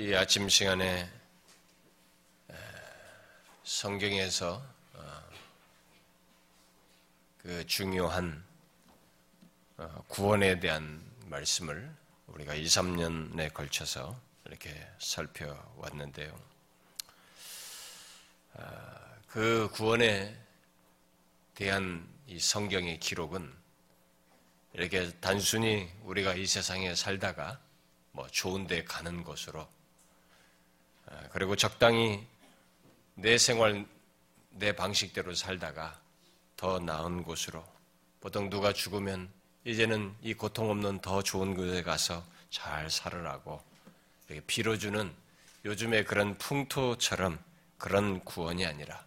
이 아침 시간에 성경에서 어, 그 중요한 어, 구원에 대한 말씀을 우리가 2, 3년에 걸쳐서 이렇게 살펴왔는데요. 아, 그 구원에 대한 이 성경의 기록은 이렇게 단순히 우리가 이 세상에 살다가 뭐 좋은 데 가는 것으로 아, 그리고 적당히 내 생활, 내 방식대로 살다가 더 나은 곳으로. 보통 누가 죽으면 이제는 이 고통 없는 더 좋은 곳에 가서 잘 살으라고 빌어주는 요즘의 그런 풍토처럼 그런 구원이 아니라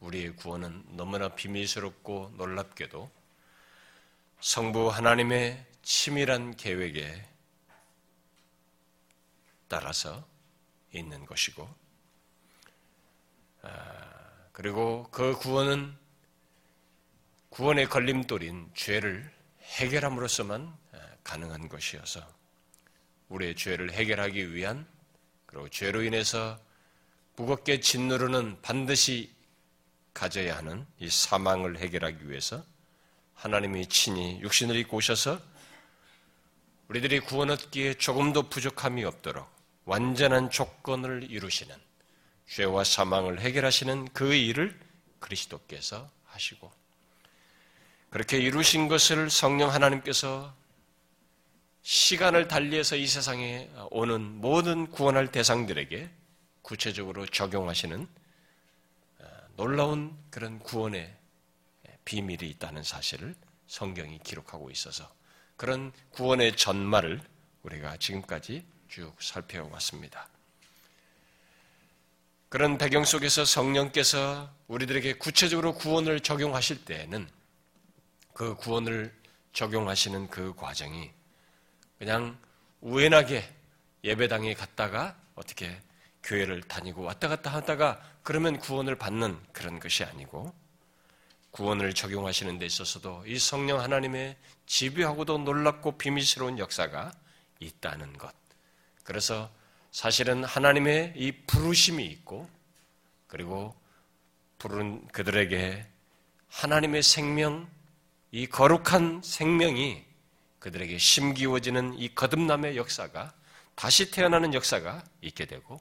우리의 구원은 너무나 비밀스럽고 놀랍게도 성부 하나님의 치밀한 계획에 따라서 있는 것이고, 아, 그리고 그 구원은 구원의 걸림돌인 죄를 해결함으로써만 아, 가능한 것이어서 우리의 죄를 해결하기 위한 그리고 죄로 인해서 무겁게 짓누르는 반드시 가져야 하는 이 사망을 해결하기 위해서 하나님이 친히 육신을 입고 오셔서 우리들이 구원 얻기에 조금도 부족함이 없도록 완전한 조건을 이루시는 죄와 사망을 해결하시는 그 일을 그리스도께서 하시고 그렇게 이루신 것을 성령 하나님께서 시간을 달리해서 이 세상에 오는 모든 구원할 대상들에게 구체적으로 적용하시는 어, 놀라운 그런 구원의 비밀이 있다는 사실을 성경이 기록하고 있어서 그런 구원의 전말을 우리가 지금까지 쭉 살펴왔습니다. 그런 배경 속에서 성령께서 우리들에게 구체적으로 구원을 적용하실 때에는 그 구원을 적용하시는 그 과정이 그냥 우연하게 예배당에 갔다가 어떻게 교회를 다니고 왔다 갔다 하다가 그러면 구원을 받는 그런 것이 아니고 구원을 적용하시는 데 있어서도 이 성령 하나님의 집요하고도 놀랍고 비밀스러운 역사가 있다는 것. 그래서 사실은 하나님의 이 부르심이 있고 그리고 부른 그들에게 하나님의 생명, 이 거룩한 생명이 그들에게 심기워지는 이 거듭남의 역사가 다시 태어나는 역사가 있게 되고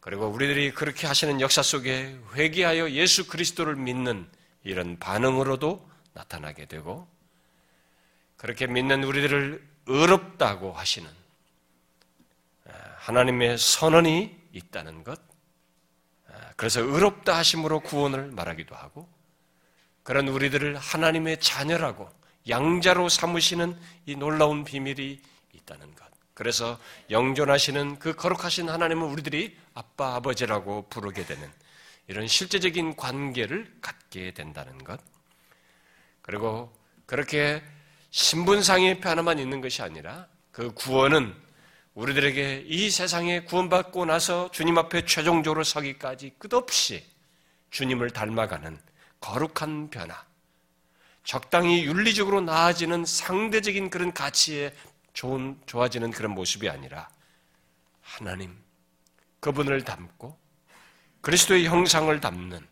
그리고 우리들이 그렇게 하시는 역사 속에 회개하여 예수 그리스도를 믿는 이런 반응으로도 나타나게 되고 그렇게 믿는 우리들을 의롭다고 하시는 아, 하나님의 선언이 있다는 것. 아, 그래서 의롭다 하심으로 구원을 말하기도 하고 그런 우리들을 하나님의 자녀라고 양자로 삼으시는 이 놀라운 비밀이 있다는 것. 그래서 영존하시는 그 거룩하신 하나님은 우리들이 아빠 아버지라고 부르게 되는 이런 실제적인 관계를 갖게 된다는 것. 그리고 그렇게 신분상의 변화만 있는 것이 아니라 그 구원은 우리들에게 이 세상에 구원받고 나서 주님 앞에 최종적으로 서기까지 끝없이 주님을 닮아가는 거룩한 변화, 적당히 윤리적으로 나아지는 상대적인 그런 가치에 좋은, 좋아지는 그런 모습이 아니라 하나님, 그분을 닮고 그리스도의 형상을 담는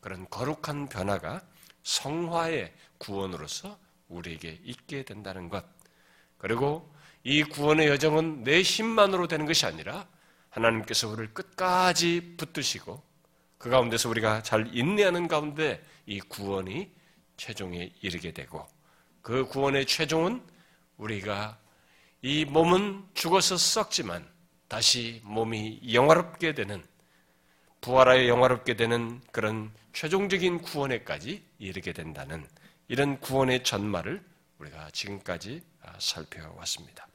그런 거룩한 변화가 성화의 구원으로서 우리에게 있게 된다는 것. 그리고 이 구원의 여정은 내 힘만으로 되는 것이 아니라 하나님께서 우리를 끝까지 붙드시고 그 가운데서 우리가 잘 인내하는 가운데 이 구원이 최종에 이르게 되고 그 구원의 최종은 우리가 이 몸은 죽어서 썩지만 다시 몸이 영화롭게 되는 부활하여 영화롭게 되는 그런 최종적인 구원에까지 이르게 된다는 이런 구원의 전말을 우리가 지금까지 아, 살펴왔습니다.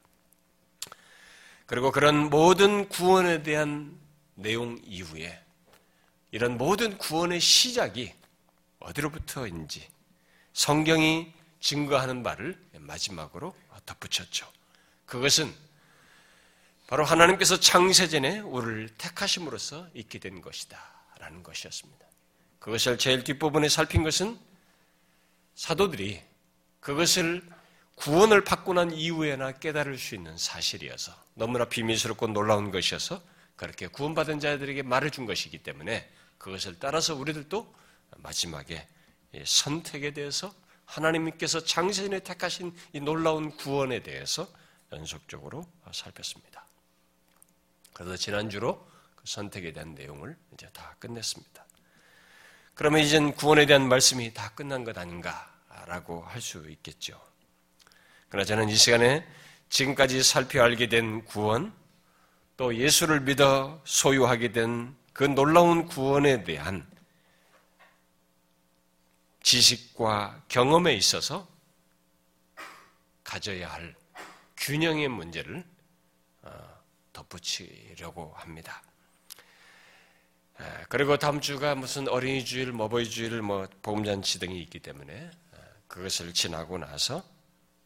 그리고 그런 모든 구원에 대한 내용 이후에 이런 모든 구원의 시작이 어디로부터인지 성경이 증거하는 바를 마지막으로 덧붙였죠. 그것은 바로 하나님께서 창세전에 우리를 택하심으로써 있게 된 것이다. 라는 것이었습니다. 그것을 제일 뒷부분에 살핀 것은 사도들이 그것을 구원을 받고 난 이후에나 깨달을 수 있는 사실이어서 너무나 비밀스럽고 놀라운 것이어서 그렇게 구원받은 자들에게 말해준 것이기 때문에 그것을 따라서 우리들도 마지막에 선택에 대해서 하나님께서 장세전에 택하신 이 놀라운 구원에 대해서 연속적으로 살폈습니다. 그래서 지난주로 그 선택에 대한 내용을 이제 다 끝냈습니다. 그러면 이젠 구원에 대한 말씀이 다 끝난 것 아닌가라고 할 수 있겠죠. 그러나 저는 이 시간에 지금까지 살펴 알게 된 구원, 또 예수를 믿어 소유하게 된 그 놀라운 구원에 대한 지식과 경험에 있어서 가져야 할 균형의 문제를 어, 덧붙이려고 합니다. 그리고 다음 주가 무슨 어린이 주일, 머버이 주일, 뭐 보험잔치 등이 있기 때문에 그것을 지나고 나서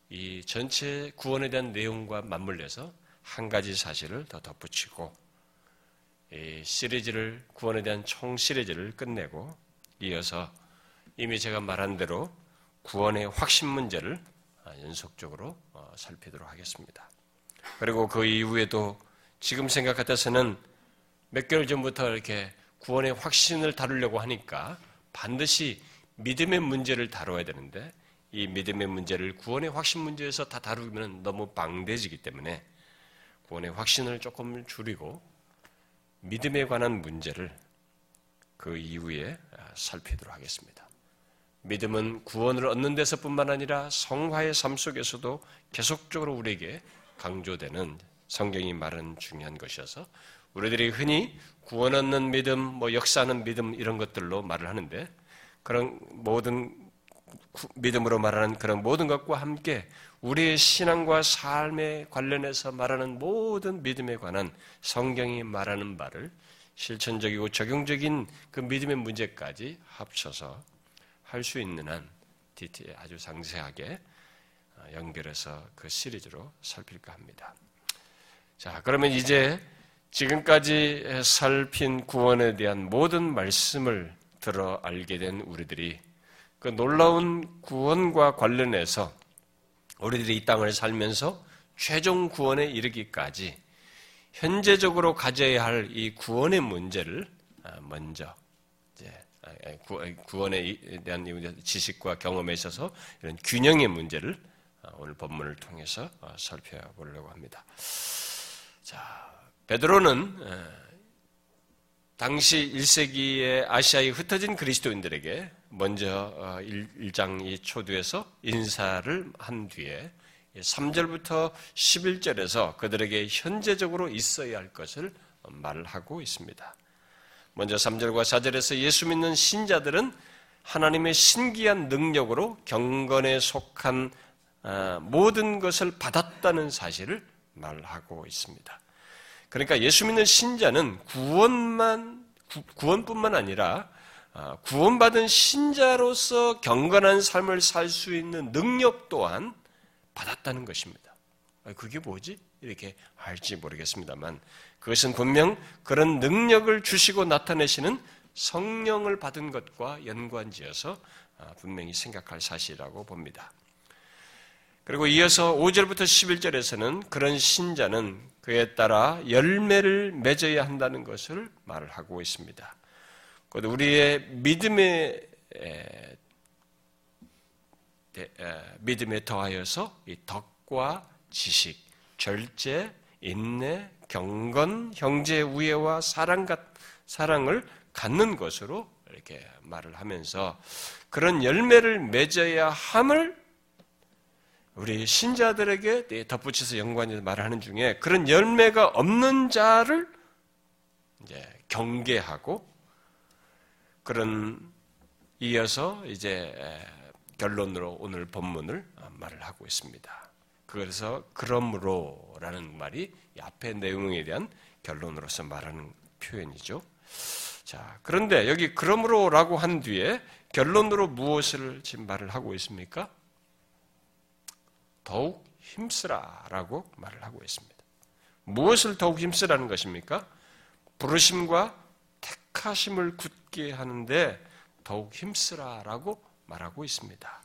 이 전체 구원에 대한 내용과 맞물려서 한 가지 사실을 더 덧붙이고 이 시리즈를 구원에 대한 총 시리즈를 끝내고 이어서 이미 제가 말한 대로 구원의 확신 문제를 연속적으로 어, 살피도록 하겠습니다. 그리고 그 이후에도 지금 생각 같아서는 몇 개월 전부터 이렇게 구원의 확신을 다루려고 하니까 반드시 믿음의 문제를 다뤄야 되는데 이 믿음의 문제를 구원의 확신 문제에서 다 다루면 너무 방대지기 때문에 구원의 확신을 조금 줄이고 믿음에 관한 문제를 그 이후에 살피도록 하겠습니다. 믿음은 구원을 얻는 데서뿐만 아니라 성화의 삶 속에서도 계속적으로 우리에게 강조되는 성경이 말은 중요한 것이어서 우리들이 흔히 구원 얻는 믿음, 뭐 역사하는 믿음 이런 것들로 말을 하는데 그런 모든 믿음으로 말하는 그런 모든 것과 함께 우리의 신앙과 삶에 관련해서 말하는 모든 믿음에 관한 성경이 말하는 바를 실천적이고 적용적인 그 믿음의 문제까지 합쳐서 할 수 있는 한 디테일 아주 상세하게 연결해서 그 시리즈로 살필까 합니다. 자, 그러면 이제 지금까지 살핀 구원에 대한 모든 말씀을 들어 알게 된 우리들이 그 놀라운 구원과 관련해서 우리들이 이 땅을 살면서 최종 구원에 이르기까지 현재적으로 가져야 할 이 구원의 문제를 아, 먼저 이제 아, 구원에 대한 지식과 경험에 있어서 이런 균형의 문제를 아, 오늘 본문을 통해서 살펴보려고 합니다. 자, 베드로는 당시 1세기의 아시아에 흩어진 그리스도인들에게 먼저 1장 어, 이 초두에서 인사를 한 뒤에 3절부터 11절에서 그들에게 현재적으로 있어야 할 것을 말하고 있습니다. 먼저 3절과 4절에서 예수 믿는 신자들은 하나님의 신기한 능력으로 경건에 속한 어, 모든 것을 받았다는 사실을 말하고 있습니다. 그러니까 예수 믿는 신자는 구원만 구원뿐만 아니라 아, 구원받은 신자로서 경건한 삶을 살 수 있는 능력 또한 받았다는 것입니다. 아, 그게 뭐지? 이렇게 할지 모르겠습니다만 그것은 분명 그런 능력을 주시고 나타내시는 성령을 받은 것과 연관지어서 아, 분명히 생각할 사실이라고 봅니다. 그리고 이어서 5절부터 11절에서는 그런 신자는 그에 따라 열매를 맺어야 한다는 것을 말을 하고 있습니다. 우리의 믿음에 믿음에 더하여서 이 덕과 지식, 절제, 인내, 경건, 형제 우애와 사랑 같 사랑을 갖는 것으로 이렇게 말을 하면서 그런 열매를 맺어야 함을 우리 신자들에게 덧붙여서 연관해서 말하는 중에 그런 열매가 없는 자를 이제 경계하고 그런 이어서 이제 결론으로 오늘 본문을 말을 하고 있습니다. 그래서 그러므로라는 말이 앞의 내용에 대한 결론으로서 말하는 표현이죠. 자, 그런데 여기 그러므로라고 한 뒤에 결론으로 무엇을 지금 말을 하고 있습니까? 더욱 힘쓰라라고 말을 하고 있습니다. 무엇을 더욱 힘쓰라는 것입니까? 부르심과 택하심을 굳게 하는데 더욱 힘쓰라라고 말하고 있습니다.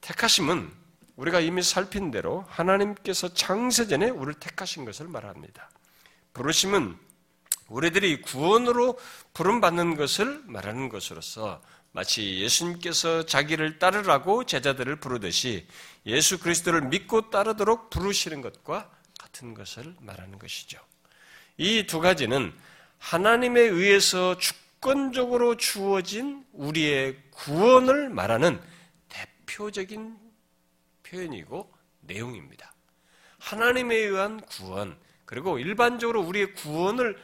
택하심은 우리가 이미 살핀 대로 하나님께서 창세전에 우리를 택하신 것을 말합니다. 부르심은 우리들이 구원으로 부름받는 것을 말하는 것으로서 마치 예수님께서 자기를 따르라고 제자들을 부르듯이 예수 그리스도를 믿고 따르도록 부르시는 것과 같은 것을 말하는 것이죠. 이 두 가지는 하나님에 의해서 주권적으로 주어진 우리의 구원을 말하는 대표적인 표현이고 내용입니다. 하나님에 의한 구원, 그리고 일반적으로 우리의 구원을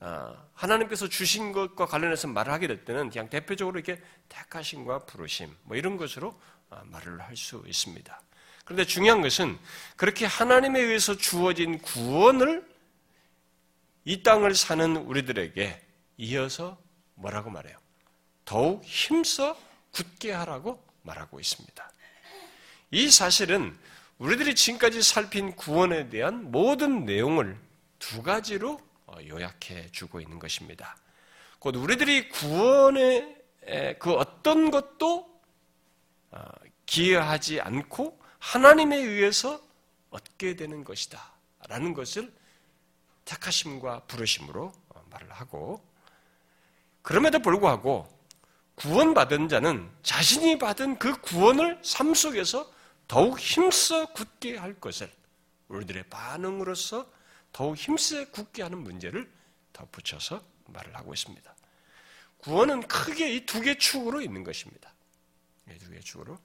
아, 하나님께서 주신 것과 관련해서 말을 하게 될 때는 그냥 대표적으로 이렇게 택하심과 부르심, 뭐 이런 것으로 아, 말을 할 수 있습니다. 그런데 중요한 것은 그렇게 하나님에 의해서 주어진 구원을 이 땅을 사는 우리들에게 이어서 뭐라고 말해요? 더욱 힘써 굳게 하라고 말하고 있습니다. 이 사실은 우리들이 지금까지 살핀 구원에 대한 모든 내용을 두 가지로 어, 요약해 주고 있는 것입니다. 곧 우리들이 구원의 그 어떤 것도 어, 기여하지 않고 하나님에 의해서 얻게 되는 것이다. 라는 것을 택하심과 부르심으로 어, 말을 하고 그럼에도 불구하고 구원받은 자는 자신이 받은 그 구원을 삶 속에서 더욱 힘써 굳게 할 것을 우리들의 반응으로서 더욱 힘써 굳게 하는 문제를 덧붙여서 말을 하고 있습니다. 구원은 크게 이 두 개 축으로 있는 것입니다. 이 두 개 축으로.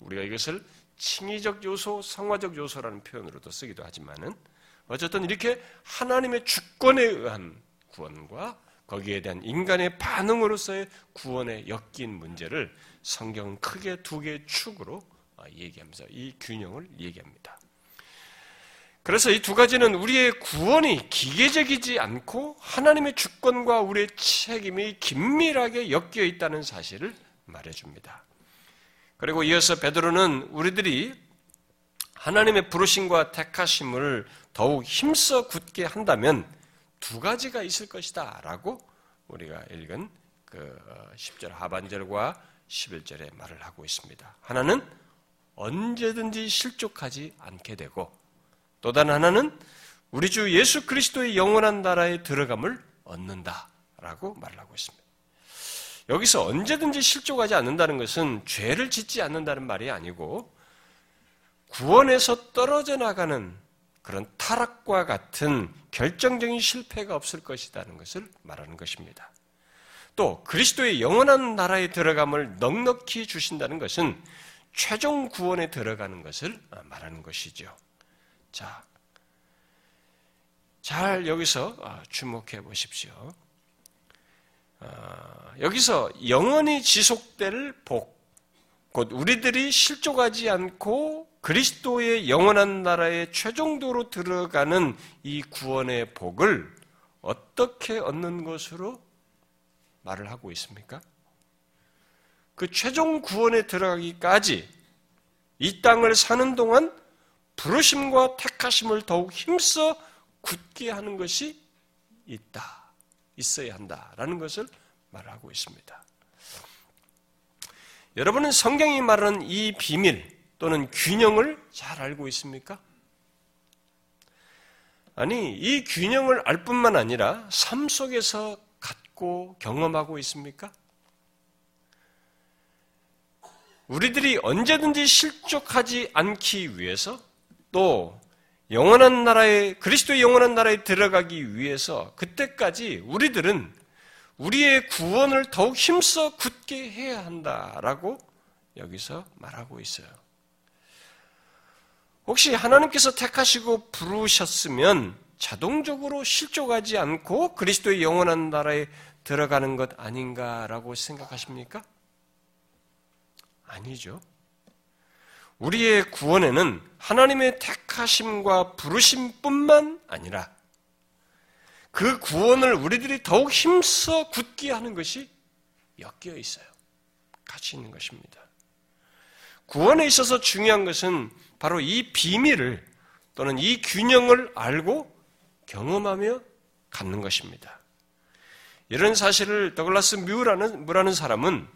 우리가 이것을 칭의적 요소, 성화적 요소라는 표현으로도 쓰기도 하지만은 어쨌든 이렇게 하나님의 주권에 의한 구원과 거기에 대한 인간의 반응으로서의 구원에 엮인 문제를 성경은 크게 두 개의 축으로 얘기하면서 이 균형을 얘기합니다. 그래서 이 두 가지는 우리의 구원이 기계적이지 않고 하나님의 주권과 우리의 책임이 긴밀하게 엮여 있다는 사실을 말해줍니다. 그리고 이어서 베드로는 우리들이 하나님의 부르심과 택하심을 더욱 힘써 굳게 한다면 두 가지가 있을 것이다 라고 우리가 읽은 그 10절 하반절과 11절에 말을 하고 있습니다. 하나는 언제든지 실족하지 않게 되고 또 다른 하나는 우리 주 예수 그리스도의 영원한 나라에 들어감을 얻는다라고 말을 하고 있습니다. 여기서 언제든지 실족하지 않는다는 것은 죄를 짓지 않는다는 말이 아니고 구원에서 떨어져 나가는 그런 타락과 같은 결정적인 실패가 없을 것이라는 것을 말하는 것입니다. 또 그리스도의 영원한 나라에 들어감을 넉넉히 주신다는 것은 최종 구원에 들어가는 것을 말하는 것이죠. 자, 잘 여기서 아, 주목해 보십시오. 아, 여기서 영원히 지속될 복, 곧 우리들이 실족하지 않고 그리스도의 영원한 나라에 최종도로 들어가는 이 구원의 복을 어떻게 얻는 것으로 말을 하고 있습니까? 그 최종 구원에 들어가기까지 이 땅을 사는 동안 부르심과 택하심을 더욱 힘써 굳게 하는 것이 있다. 있어야 한다라는 것을 말하고 있습니다. 여러분은 성경이 말하는 이 비밀 또는 균형을 잘 알고 있습니까? 아니, 이 균형을 알 뿐만 아니라 삶 속에서 갖고 경험하고 있습니까? 우리들이 언제든지 실족하지 않기 위해서 또 영원한 나라에 그리스도의 영원한 나라에 들어가기 위해서 그때까지 우리들은 우리의 구원을 더욱 힘써 굳게 해야 한다라고 여기서 말하고 있어요. 혹시 하나님께서 택하시고 부르셨으면 자동적으로 실족하지 않고 그리스도의 영원한 나라에 들어가는 것 아닌가라고 생각하십니까? 아니죠. 우리의 구원에는 하나님의 택하심과 부르심뿐만 아니라 그 구원을 우리들이 더욱 힘써 굳게 하는 것이 엮여 있어요. 같이 있는 것입니다. 구원에 있어서 중요한 것은 바로 이 비밀을 또는 이 균형을 알고 경험하며 갖는 것입니다. 이런 사실을 더글라스 뮤라는, 뮤라는 사람은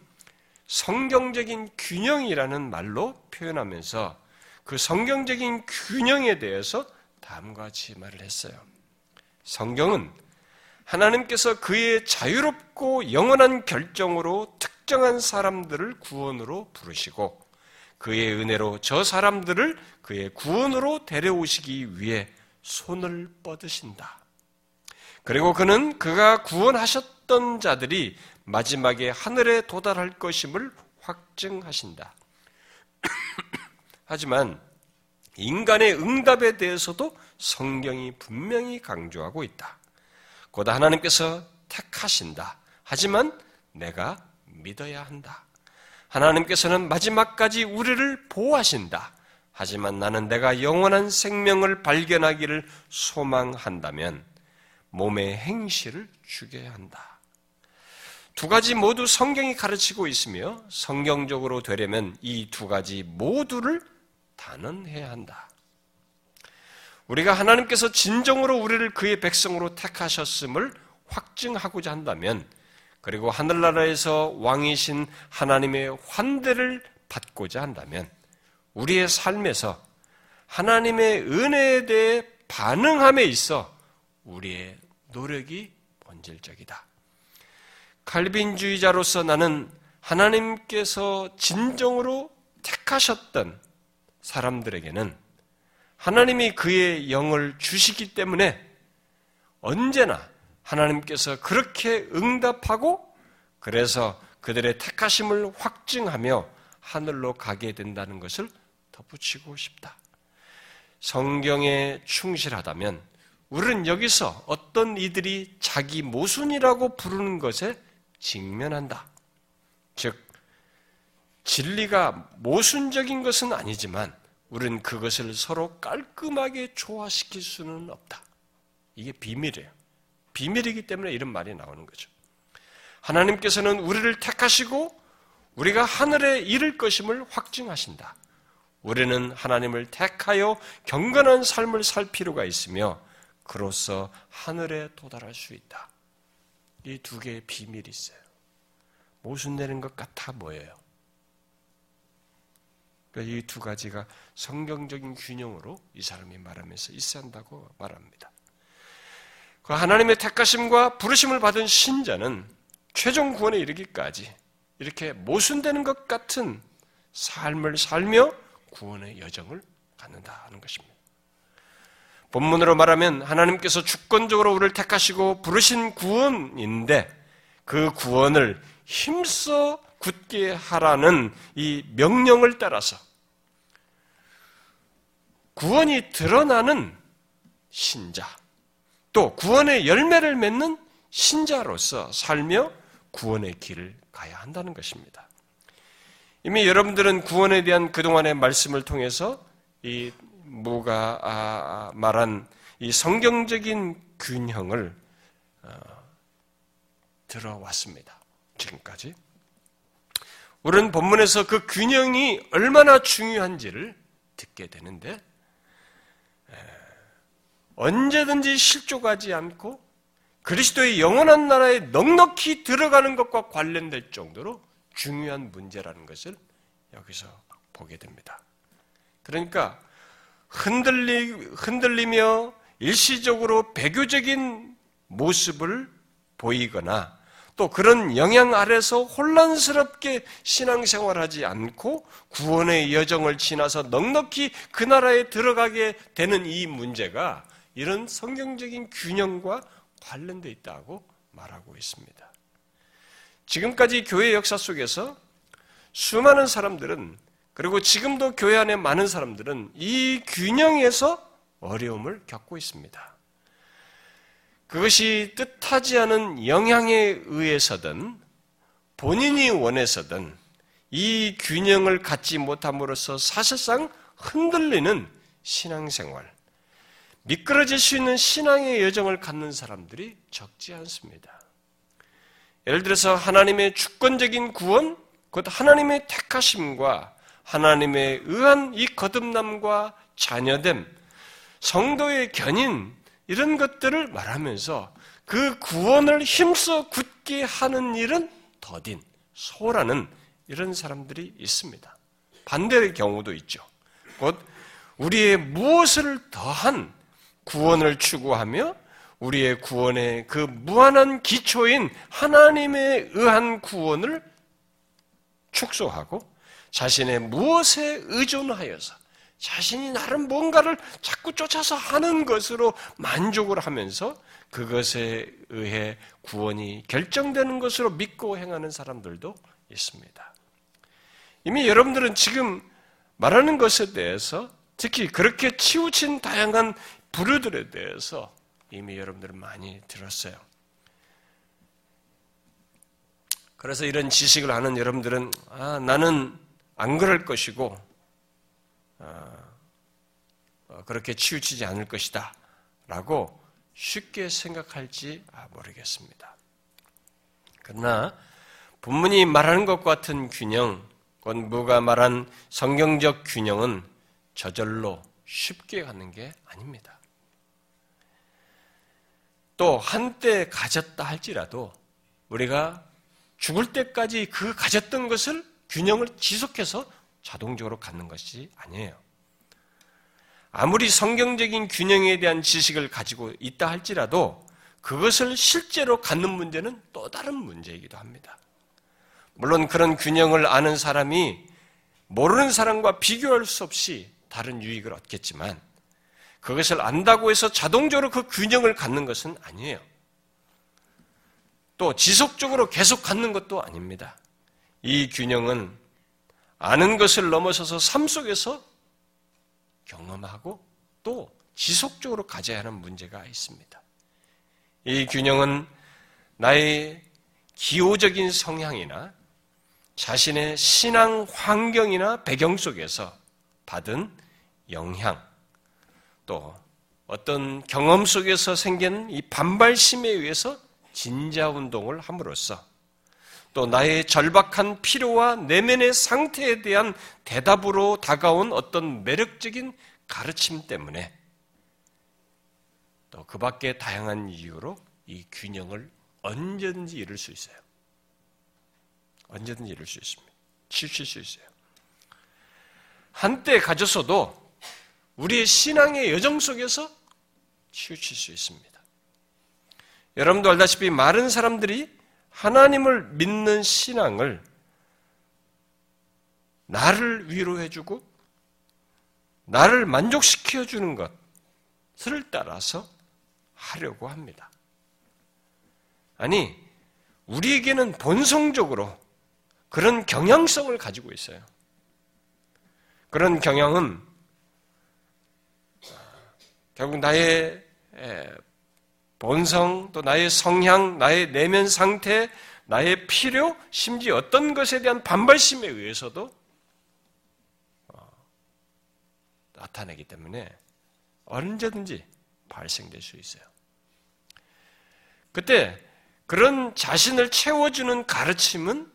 성경적인 균형이라는 말로 표현하면서 그 성경적인 균형에 대해서 다음과 같이 말을 했어요. 성경은 하나님께서 그의 자유롭고 영원한 결정으로 특정한 사람들을 구원으로 부르시고 그의 은혜로 저 사람들을 그의 구원으로 데려오시기 위해 손을 뻗으신다. 그리고 그는 그가 구원하셨던 자들이 마지막에 하늘에 도달할 것임을 확증하신다. 하지만 인간의 응답에 대해서도 성경이 분명히 강조하고 있다. 곧 하나님께서 택하신다. 하지만 내가 믿어야 한다. 하나님께서는 마지막까지 우리를 보호하신다. 하지만 나는 내가 영원한 생명을 발견하기를 소망한다면 몸의 행실을 죽여야 한다. 두 가지 모두 성경이 가르치고 있으며 성경적으로 되려면 이 두 가지 모두를 단언해야 한다. 우리가 하나님께서 진정으로 우리를 그의 백성으로 택하셨음을 확증하고자 한다면 그리고 하늘나라에서 왕이신 하나님의 환대를 받고자 한다면 우리의 삶에서 하나님의 은혜에 대해 반응함에 있어 우리의 노력이 본질적이다. 칼빈주의자로서 나는 하나님께서 진정으로 택하셨던 사람들에게는 하나님이 그의 영을 주시기 때문에 언제나 하나님께서 그렇게 응답하고 그래서 그들의 택하심을 확증하며 하늘로 가게 된다는 것을 덧붙이고 싶다. 성경에 충실하다면 우리는 여기서 어떤 이들이 자기 모순이라고 부르는 것에 직면한다. 즉, 진리가 모순적인 것은 아니지만 우리는 그것을 서로 깔끔하게 조화시킬 수는 없다. 이게 비밀이에요. 비밀이기 때문에 이런 말이 나오는 거죠. 하나님께서는 우리를 택하시고 우리가 하늘에 이를 것임을 확증하신다. 우리는 하나님을 택하여 경건한 삶을 살 필요가 있으며 그로써 하늘에 도달할 수 있다. 이 두 개의 비밀이 있어요. 모순되는 것 같아 보여요. 그러니까 이 두 가지가 성경적인 균형으로 이 사람이 말하면서 있어야 한다고 말합니다. 그 하나님의 택하심과 부르심을 받은 신자는 최종 구원에 이르기까지 이렇게 모순되는 것 같은 삶을 살며 구원의 여정을 갖는다 하는 것입니다. 본문으로 말하면 하나님께서 주권적으로 우리를 택하시고 부르신 구원인데 그 구원을 힘써 굳게 하라는 이 명령을 따라서 구원이 드러나는 신자, 또 구원의 열매를 맺는 신자로서 살며 구원의 길을 가야 한다는 것입니다. 이미 여러분들은 구원에 대한 그동안의 말씀을 통해서 이 무가 아, 아, 말한 이 성경적인 균형을 어, 들어왔습니다. 지금까지. 우리는 본문에서 그 균형이 얼마나 중요한지를 듣게 되는데 언제든지 실족하지 않고 그리스도의 영원한 나라에 넉넉히 들어가는 것과 관련될 정도로 중요한 문제라는 것을 여기서 보게 됩니다. 그러니까 흔들리, 흔들리며 일시적으로 배교적인 모습을 보이거나 또 그런 영향 아래서 혼란스럽게 신앙생활하지 않고 구원의 여정을 지나서 넉넉히 그 나라에 들어가게 되는 이 문제가 이런 성경적인 균형과 관련되어 있다고 말하고 있습니다. 지금까지 교회 역사 속에서 수많은 사람들은 그리고 지금도 교회 안에 많은 사람들은 이 균형에서 어려움을 겪고 있습니다. 그것이 뜻하지 않은 영향에 의해서든 본인이 원해서든 이 균형을 갖지 못함으로써 사실상 흔들리는 신앙생활, 미끄러질 수 있는 신앙의 여정을 갖는 사람들이 적지 않습니다. 예를 들어서 하나님의 주권적인 구원, 곧 하나님의 택하심과 하나님의 의한 이 거듭남과 자녀됨, 성도의 견인, 이런 것들을 말하면서 그 구원을 힘써 굳게 하는 일은 더딘, 소라는 이런 사람들이 있습니다. 반대의 경우도 있죠. 곧 우리의 무엇을 더한 구원을 추구하며 우리의 구원의 그 무한한 기초인 하나님에 의한 구원을 축소하고 자신의 무엇에 의존하여서 자신이 나름 뭔가를 자꾸 쫓아서 하는 것으로 만족을 하면서 그것에 의해 구원이 결정되는 것으로 믿고 행하는 사람들도 있습니다. 이미 여러분들은 지금 말하는 것에 대해서 특히 그렇게 치우친 다양한 부류들에 대해서 이미 여러분들은 많이 들었어요. 그래서 이런 지식을 아는 여러분들은 아, 나는 안 그럴 것이고 어, 어, 그렇게 치우치지 않을 것이다 라고 쉽게 생각할지 아, 모르겠습니다. 그러나 본문이 말하는 것 같은 균형, 권부가 말한 성경적 균형은 저절로 쉽게 가는 게 아닙니다. 또 한때 가졌다 할지라도 우리가 죽을 때까지 그 가졌던 것을 균형을 지속해서 자동적으로 갖는 것이 아니에요. 아무리 성경적인 균형에 대한 지식을 가지고 있다 할지라도 그것을 실제로 갖는 문제는 또 다른 문제이기도 합니다. 물론 그런 균형을 아는 사람이 모르는 사람과 비교할 수 없이 다른 유익을 얻겠지만 그것을 안다고 해서 자동적으로 그 균형을 갖는 것은 아니에요. 또 지속적으로 계속 갖는 것도 아닙니다. 이 균형은 아는 것을 넘어서서 삶 속에서 경험하고 또 지속적으로 가져야 하는 문제가 있습니다. 이 균형은 나의 기호적인 성향이나 자신의 신앙 환경이나 배경 속에서 받은 영향, 또 어떤 경험 속에서 생긴 이 반발심에 의해서 진자 운동을 함으로써 또 나의 절박한 필요와 내면의 상태에 대한 대답으로 다가온 어떤 매력적인 가르침 때문에 또 그 밖에 다양한 이유로 이 균형을 언제든지 이룰 수 있어요. 언제든지 이룰 수 있습니다. 치우칠 수 있어요. 한때 가졌어도 우리의 신앙의 여정 속에서 치우칠 수 있습니다. 여러분도 알다시피 많은 사람들이 하나님을 믿는 신앙을 나를 위로해주고 나를 만족시켜주는 것을 따라서 하려고 합니다. 아니, 우리에게는 본성적으로 그런 경향성을 가지고 있어요. 그런 경향은 결국 나의 본성, 또 나의 성향, 나의 내면 상태, 나의 필요, 심지어 어떤 것에 대한 반발심에 의해서도 어, 나타내기 때문에 언제든지 발생될 수 있어요. 그때 그런 자신을 채워주는 가르침은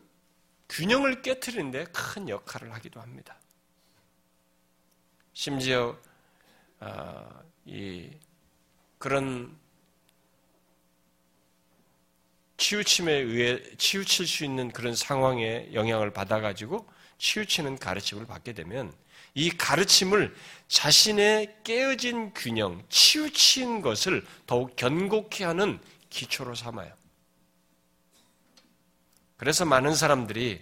균형을 깨뜨리는데 큰 역할을 하기도 합니다. 심지어 어, 이 그런 치우침에 의해 치우칠 수 있는 그런 상황에 영향을 받아가지고 치우치는 가르침을 받게 되면 이 가르침을 자신의 깨어진 균형, 치우친 것을 더욱 견고케 하는 기초로 삼아요. 그래서 많은 사람들이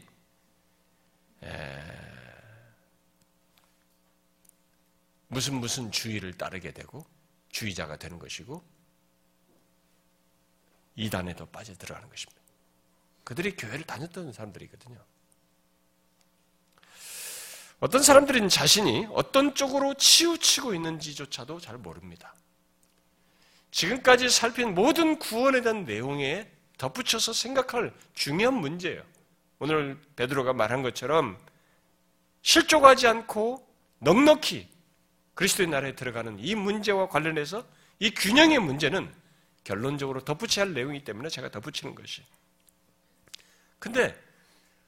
무슨 무슨 주의를 따르게 되고 주의자가 되는 것이고 이단에도 빠져들어가는 것입니다. 그들이 교회를 다녔던 사람들이거든요. 어떤 사람들은 자신이 어떤 쪽으로 치우치고 있는지조차도 잘 모릅니다. 지금까지 살핀 모든 구원에 대한 내용에 덧붙여서 생각할 중요한 문제예요. 오늘 베드로가 말한 것처럼 실족하지 않고 넉넉히 그리스도의 나라에 들어가는 이 문제와 관련해서 이 균형의 문제는 결론적으로 덧붙여야 할 내용이기 때문에 제가 덧붙이는 것이. 근데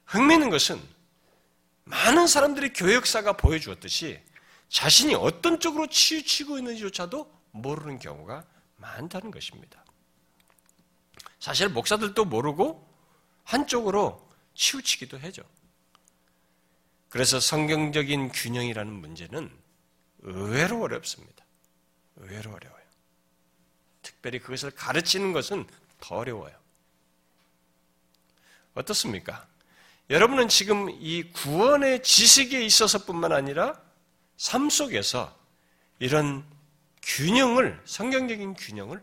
흥미있는 것은 많은 사람들이 교회 역사가 보여주었듯이 자신이 어떤 쪽으로 치우치고 있는지조차도 모르는 경우가 많다는 것입니다. 사실 목사들도 모르고 한쪽으로 치우치기도 해죠. 그래서 성경적인 균형이라는 문제는 의외로 어렵습니다. 의외로 어려워요. 특별히 그것을 가르치는 것은 더 어려워요. 어떻습니까? 여러분은 지금 이 구원의 지식에 있어서뿐만 아니라 삶 속에서 이런 균형을, 성경적인 균형을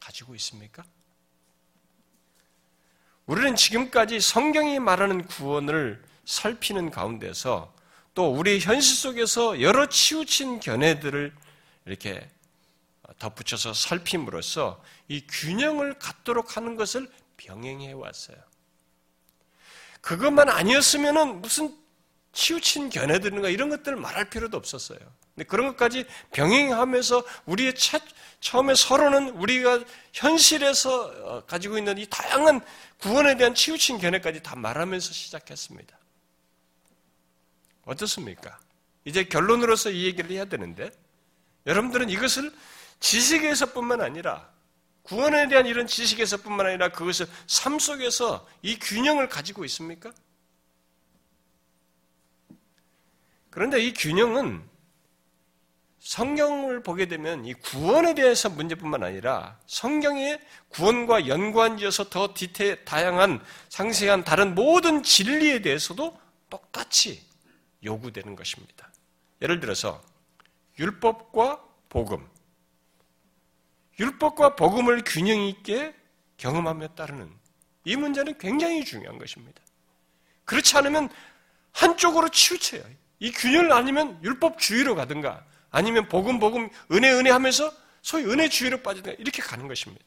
가지고 있습니까? 우리는 지금까지 성경이 말하는 구원을 살피는 가운데서 또 우리 현실 속에서 여러 치우친 견해들을 이렇게 덧붙여서 살핌으로써 이 균형을 갖도록 하는 것을 병행해 왔어요. 그것만 아니었으면은 무슨 치우친 견해들인가 이런 것들을 말할 필요도 없었어요. 근데 그런 것까지 병행하면서 우리의 첫, 처음에 서로는 우리가 현실에서 어, 가지고 있는 이 다양한 구원에 대한 치우친 견해까지 다 말하면서 시작했습니다. 어떻습니까? 이제 결론으로서 이 얘기를 해야 되는데 여러분들은 이것을 지식에서뿐만 아니라 구원에 대한 이런 지식에서뿐만 아니라 그것을 삶 속에서 이 균형을 가지고 있습니까? 그런데 이 균형은 성경을 보게 되면 이 구원에 대해서 문제뿐만 아니라 성경의 구원과 연관지어서 더 디테일, 다양한 상세한 다른 모든 진리에 대해서도 똑같이 요구되는 것입니다. 예를 들어서 율법과 복음, 율법과 복음을 균형 있게 경험하며 따르는 이 문제는 굉장히 중요한 것입니다. 그렇지 않으면 한쪽으로 치우쳐요. 이 균형을 아니면 율법주의로 가든가 아니면 복음 복음 은혜 은혜 하면서 소위 은혜주의로 빠지든가 이렇게 가는 것입니다.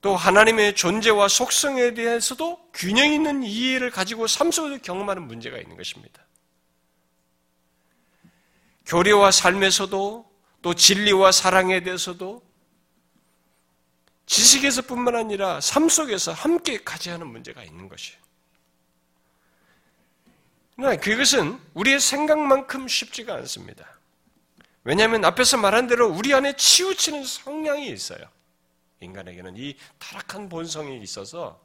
또 하나님의 존재와 속성에 대해서도 균형 있는 이해를 가지고 삶 속에서 경험하는 문제가 있는 것입니다. 교리와 삶에서도 또 진리와 사랑에 대해서도 지식에서뿐만 아니라 삶 속에서 함께 가져야 하는 문제가 있는 것이에요. 그것은 우리의 생각만큼 쉽지가 않습니다. 왜냐하면 앞에서 말한 대로 우리 안에 치우치는 성향이 있어요. 인간에게는 이 타락한 본성이 있어서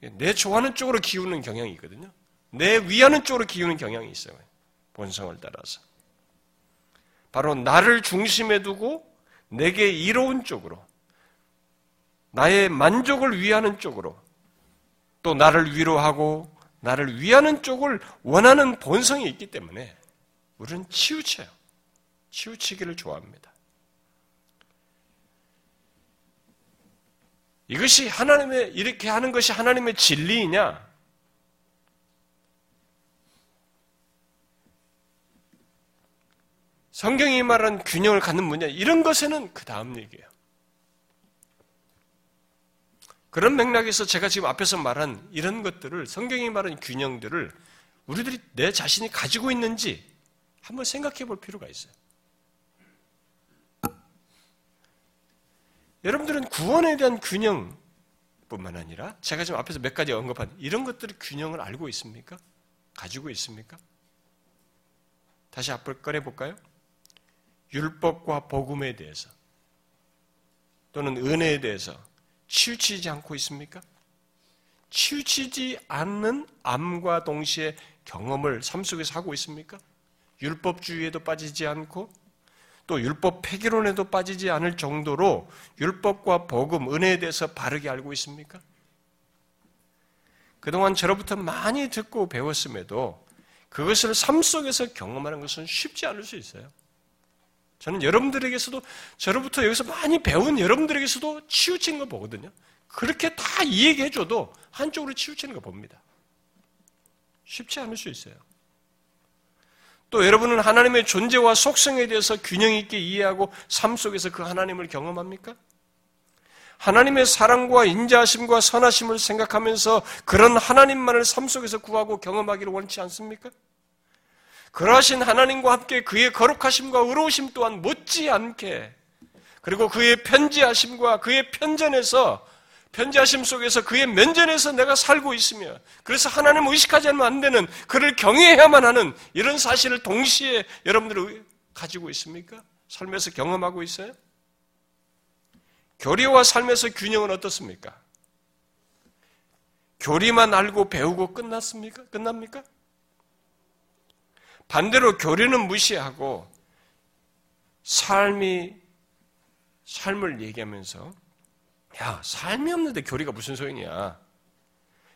내 좋아하는 쪽으로 기우는 경향이 있거든요. 내 위하는 쪽으로 기우는 경향이 있어요. 본성을 따라서. 바로 나를 중심에 두고 내게 이로운 쪽으로, 나의 만족을 위하는 쪽으로, 또 나를 위로하고 나를 위하는 쪽을 원하는 본성이 있기 때문에 우리는 치우쳐요. 치우치기를 좋아합니다. 이것이 하나님의, 이렇게 하는 것이 하나님의 진리이냐? 성경이 말한 균형을 갖는 문제, 이런 것에는 그 다음 얘기예요. 그런 맥락에서 제가 지금 앞에서 말한 이런 것들을, 성경이 말한 균형들을 우리들이 내 자신이 가지고 있는지 한번 생각해 볼 필요가 있어요. 여러분들은 구원에 대한 균형 뿐만 아니라 제가 지금 앞에서 몇 가지 언급한 이런 것들의 균형을 알고 있습니까? 가지고 있습니까? 다시 앞을 꺼내 볼까요? 율법과 복음에 대해서 또는 은혜에 대해서 치우치지 않고 있습니까? 치우치지 않는 암과 동시에 경험을 삶 속에서 하고 있습니까? 율법주의에도 빠지지 않고 또 율법 폐기론에도 빠지지 않을 정도로 율법과 복음, 은혜에 대해서 바르게 알고 있습니까? 그동안 저로부터 많이 듣고 배웠음에도 그것을 삶 속에서 경험하는 것은 쉽지 않을 수 있어요. 저는 여러분들에게서도 저로부터 여기서 많이 배운 여러분들에게서도 치우치는 거 보거든요. 그렇게 다 이야기해줘도 한쪽으로 치우치는 거 봅니다. 쉽지 않을 수 있어요. 또 여러분은 하나님의 존재와 속성에 대해서 균형 있게 이해하고 삶 속에서 그 하나님을 경험합니까? 하나님의 사랑과 인자하심과 선하심을 생각하면서 그런 하나님만을 삶 속에서 구하고 경험하기를 원치 않습니까? 그러하신 하나님과 함께 그의 거룩하심과 의로우심 또한 못지않게 그리고 그의 편지하심과 그의 편전에서 편지하심 속에서 그의 면전에서 내가 살고 있으며 그래서 하나님을 의식하지 않으면 안 되는 그를 경외해야만 하는 이런 사실을 동시에 여러분들이 가지고 있습니까? 삶에서 경험하고 있어요? 교리와 삶에서 균형은 어떻습니까? 교리만 알고 배우고 끝났습니까? 끝납니까? 반대로 교리는 무시하고 삶이 삶을 얘기하면서 야 삶이 없는데 교리가 무슨 소용이야?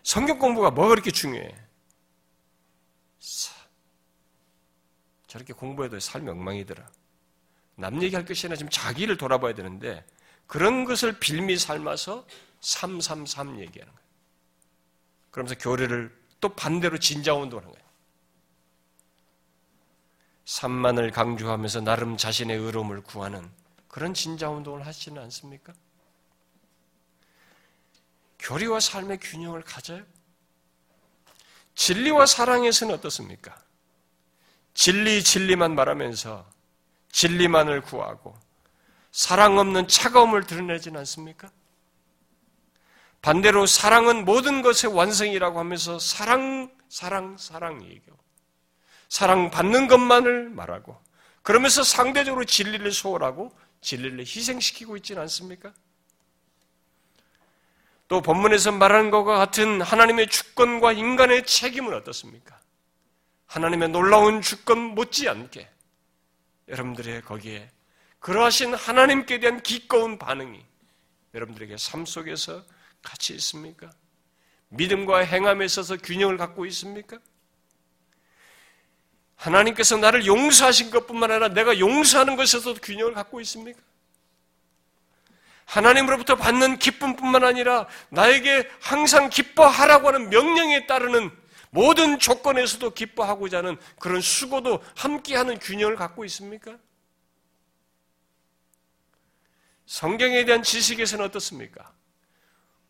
성경 공부가 뭐가 그렇게 중요해? 저렇게 공부해도 삶이 엉망이더라. 남 얘기할 것이 아니라 지금 자기를 돌아봐야 되는데 그런 것을 빌미 삶아서 333 얘기하는 거예요. 그러면서 교리를 또 반대로 진자운동을 하는 거예요. 산만을 강조하면서 나름 자신의 의로움을 구하는 그런 진자운동을 하시는 않습니까? 교리와 삶의 균형을 가져요? 진리와 사랑에서는 어떻습니까? 진리, 진리만 말하면서 진리만을 구하고 사랑 없는 차가움을 드러내지는 않습니까? 반대로 사랑은 모든 것의 완성이라고 하면서 사랑, 사랑, 사랑 얘기하고 사랑 받는 것만을 말하고 그러면서 상대적으로 진리를 소홀하고 진리를 희생시키고 있지는 않습니까? 또 본문에서 말하는 것과 같은 하나님의 주권과 인간의 책임은 어떻습니까? 하나님의 놀라운 주권 못지않게 여러분들의 거기에 그러하신 하나님께 대한 기꺼운 반응이 여러분들에게 삶 속에서 같이 있습니까? 믿음과 행함에 있어서 균형을 갖고 있습니까? 하나님께서 나를 용서하신 것뿐만 아니라 내가 용서하는 것에서도 균형을 갖고 있습니까? 하나님으로부터 받는 기쁨뿐만 아니라 나에게 항상 기뻐하라고 하는 명령에 따르는 모든 조건에서도 기뻐하고자 하는 그런 수고도 함께하는 균형을 갖고 있습니까? 성경에 대한 지식에서는 어떻습니까?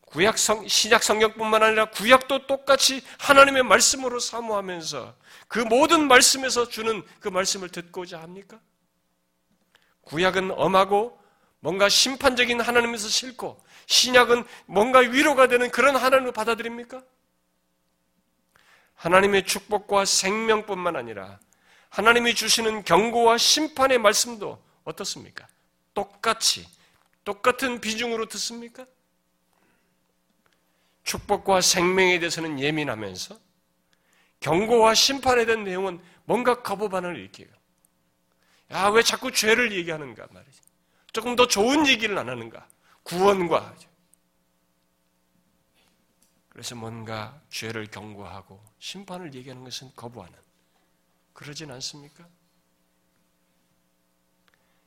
구약 성, 신약 성경뿐만 아니라 구약도 똑같이 하나님의 말씀으로 사모하면서 그 모든 말씀에서 주는 그 말씀을 듣고자 합니까? 구약은 엄하고 뭔가 심판적인 하나님에서 싫고 신약은 뭔가 위로가 되는 그런 하나님을 받아들입니까? 하나님의 축복과 생명뿐만 아니라 하나님이 주시는 경고와 심판의 말씀도 어떻습니까? 똑같이 똑같은 비중으로 듣습니까? 축복과 생명에 대해서는 예민하면서 경고와 심판에 대한 내용은 뭔가 거부반응을 일으켜요. 야, 왜 자꾸 죄를 얘기하는가 말이지. 조금 더 좋은 얘기를 안 하는가? 구원과. 그래서 뭔가 죄를 경고하고 심판을 얘기하는 것은 거부하는. 그러진 않습니까?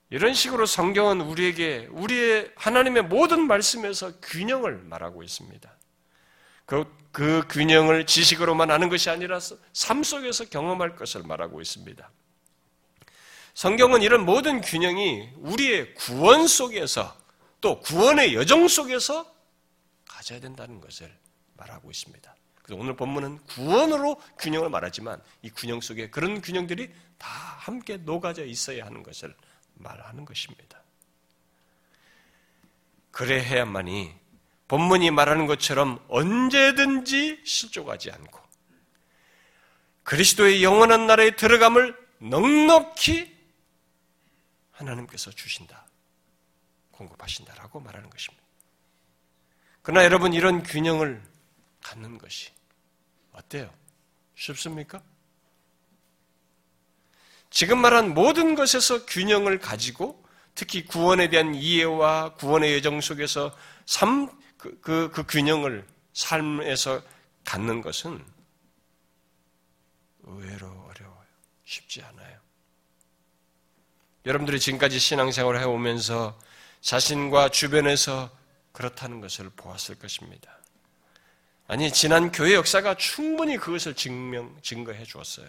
이런 식으로 성경은 우리에게, 우리의 하나님의 모든 말씀에서 균형을 말하고 있습니다. 그, 그 균형을 지식으로만 아는 것이 아니라 삶 속에서 경험할 것을 말하고 있습니다. 성경은 이런 모든 균형이 우리의 구원 속에서 또 구원의 여정 속에서 가져야 된다는 것을 말하고 있습니다. 그래서 오늘 본문은 구원으로 균형을 말하지만 이 균형 속에 그런 균형들이 다 함께 녹아져 있어야 하는 것을 말하는 것입니다. 그래야만이 본문이 말하는 것처럼 언제든지 실족하지 않고 그리스도의 영원한 나라에 들어감을 넉넉히 하나님께서 주신다. 공급하신다라고 말하는 것입니다. 그러나 여러분 이런 균형을 갖는 것이 어때요? 쉽습니까? 지금 말한 모든 것에서 균형을 가지고 특히 구원에 대한 이해와 구원의 여정 속에서 삶, 그, 그, 그 균형을 삶에서 갖는 것은 의외로 어려워요. 쉽지 않아요. 여러분들이 지금까지 신앙생활을 해오면서 자신과 주변에서 그렇다는 것을 보았을 것입니다. 아니, 지난 교회 역사가 충분히 그것을 증명, 증거해 주었어요.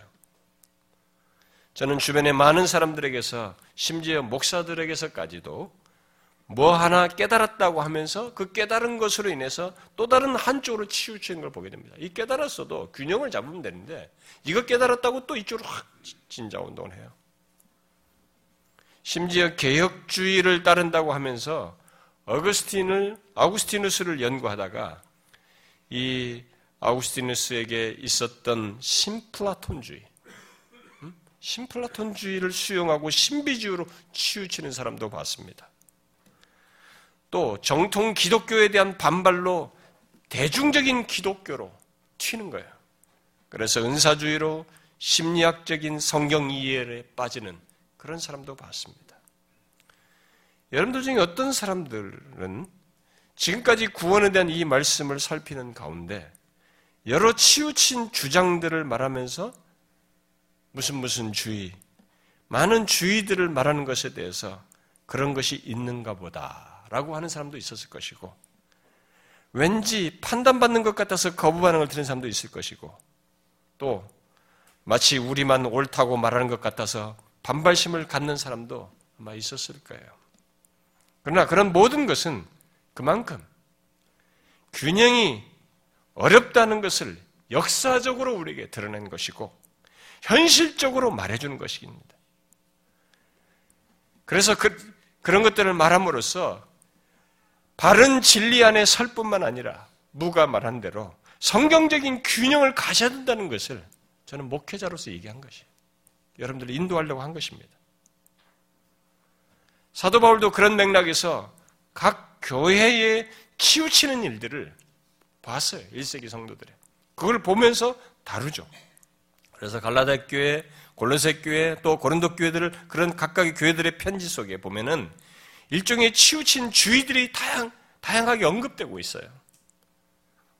저는 주변의 많은 사람들에게서, 심지어 목사들에게서까지도 뭐 하나 깨달았다고 하면서 그 깨달은 것으로 인해서 또 다른 한쪽으로 치우치는 걸 보게 됩니다. 이 깨달았어도 균형을 잡으면 되는데 이거 깨달았다고 또 이쪽으로 확 진자 운동을 해요. 심지어 개혁주의를 따른다고 하면서 어거스틴을 아우구스티누스를 연구하다가 이 아우구스티누스에게 있었던 심플라톤주의, 음? 심플라톤주의를 수용하고 신비주의로 치우치는 사람도 봤습니다. 또 정통 기독교에 대한 반발로 대중적인 기독교로 튀는 거예요. 그래서 은사주의로 심리학적인 성경 이해에 빠지는 그런 사람도 봤습니다. 여러분들 중에 어떤 사람들은 지금까지 구원에 대한 이 말씀을 살피는 가운데 여러 치우친 주장들을 말하면서 무슨 무슨 주의, 많은 주의들을 말하는 것에 대해서 그런 것이 있는가 보다라고 하는 사람도 있었을 것이고 왠지 판단받는 것 같아서 거부 반응을 드는 사람도 있을 것이고 또 마치 우리만 옳다고 말하는 것 같아서 반발심을 갖는 사람도 아마 있었을 거예요. 그러나 그런 모든 것은 그만큼 균형이 어렵다는 것을 역사적으로 우리에게 드러낸 것이고 현실적으로 말해주는 것입니다. 그래서 그, 그런 것들을 말함으로써 바른 진리 안에 설 뿐만 아니라 무가 말한 대로 성경적인 균형을 가셔야 된다는 것을 저는 목회자로서 얘기한 것이에요. 여러분들을 인도하려고 한 것입니다. 사도 바울도 그런 맥락에서 각 교회에 치우치는 일들을 봤어요. 1세기 성도들이. 그걸 보면서 다루죠. 그래서 갈라다 교회, 골로새 교회, 또 고린도 교회들을 그런 각각의 교회들의 편지 속에 보면은 일종의 치우친 주의들이 다양, 다양하게 언급되고 있어요.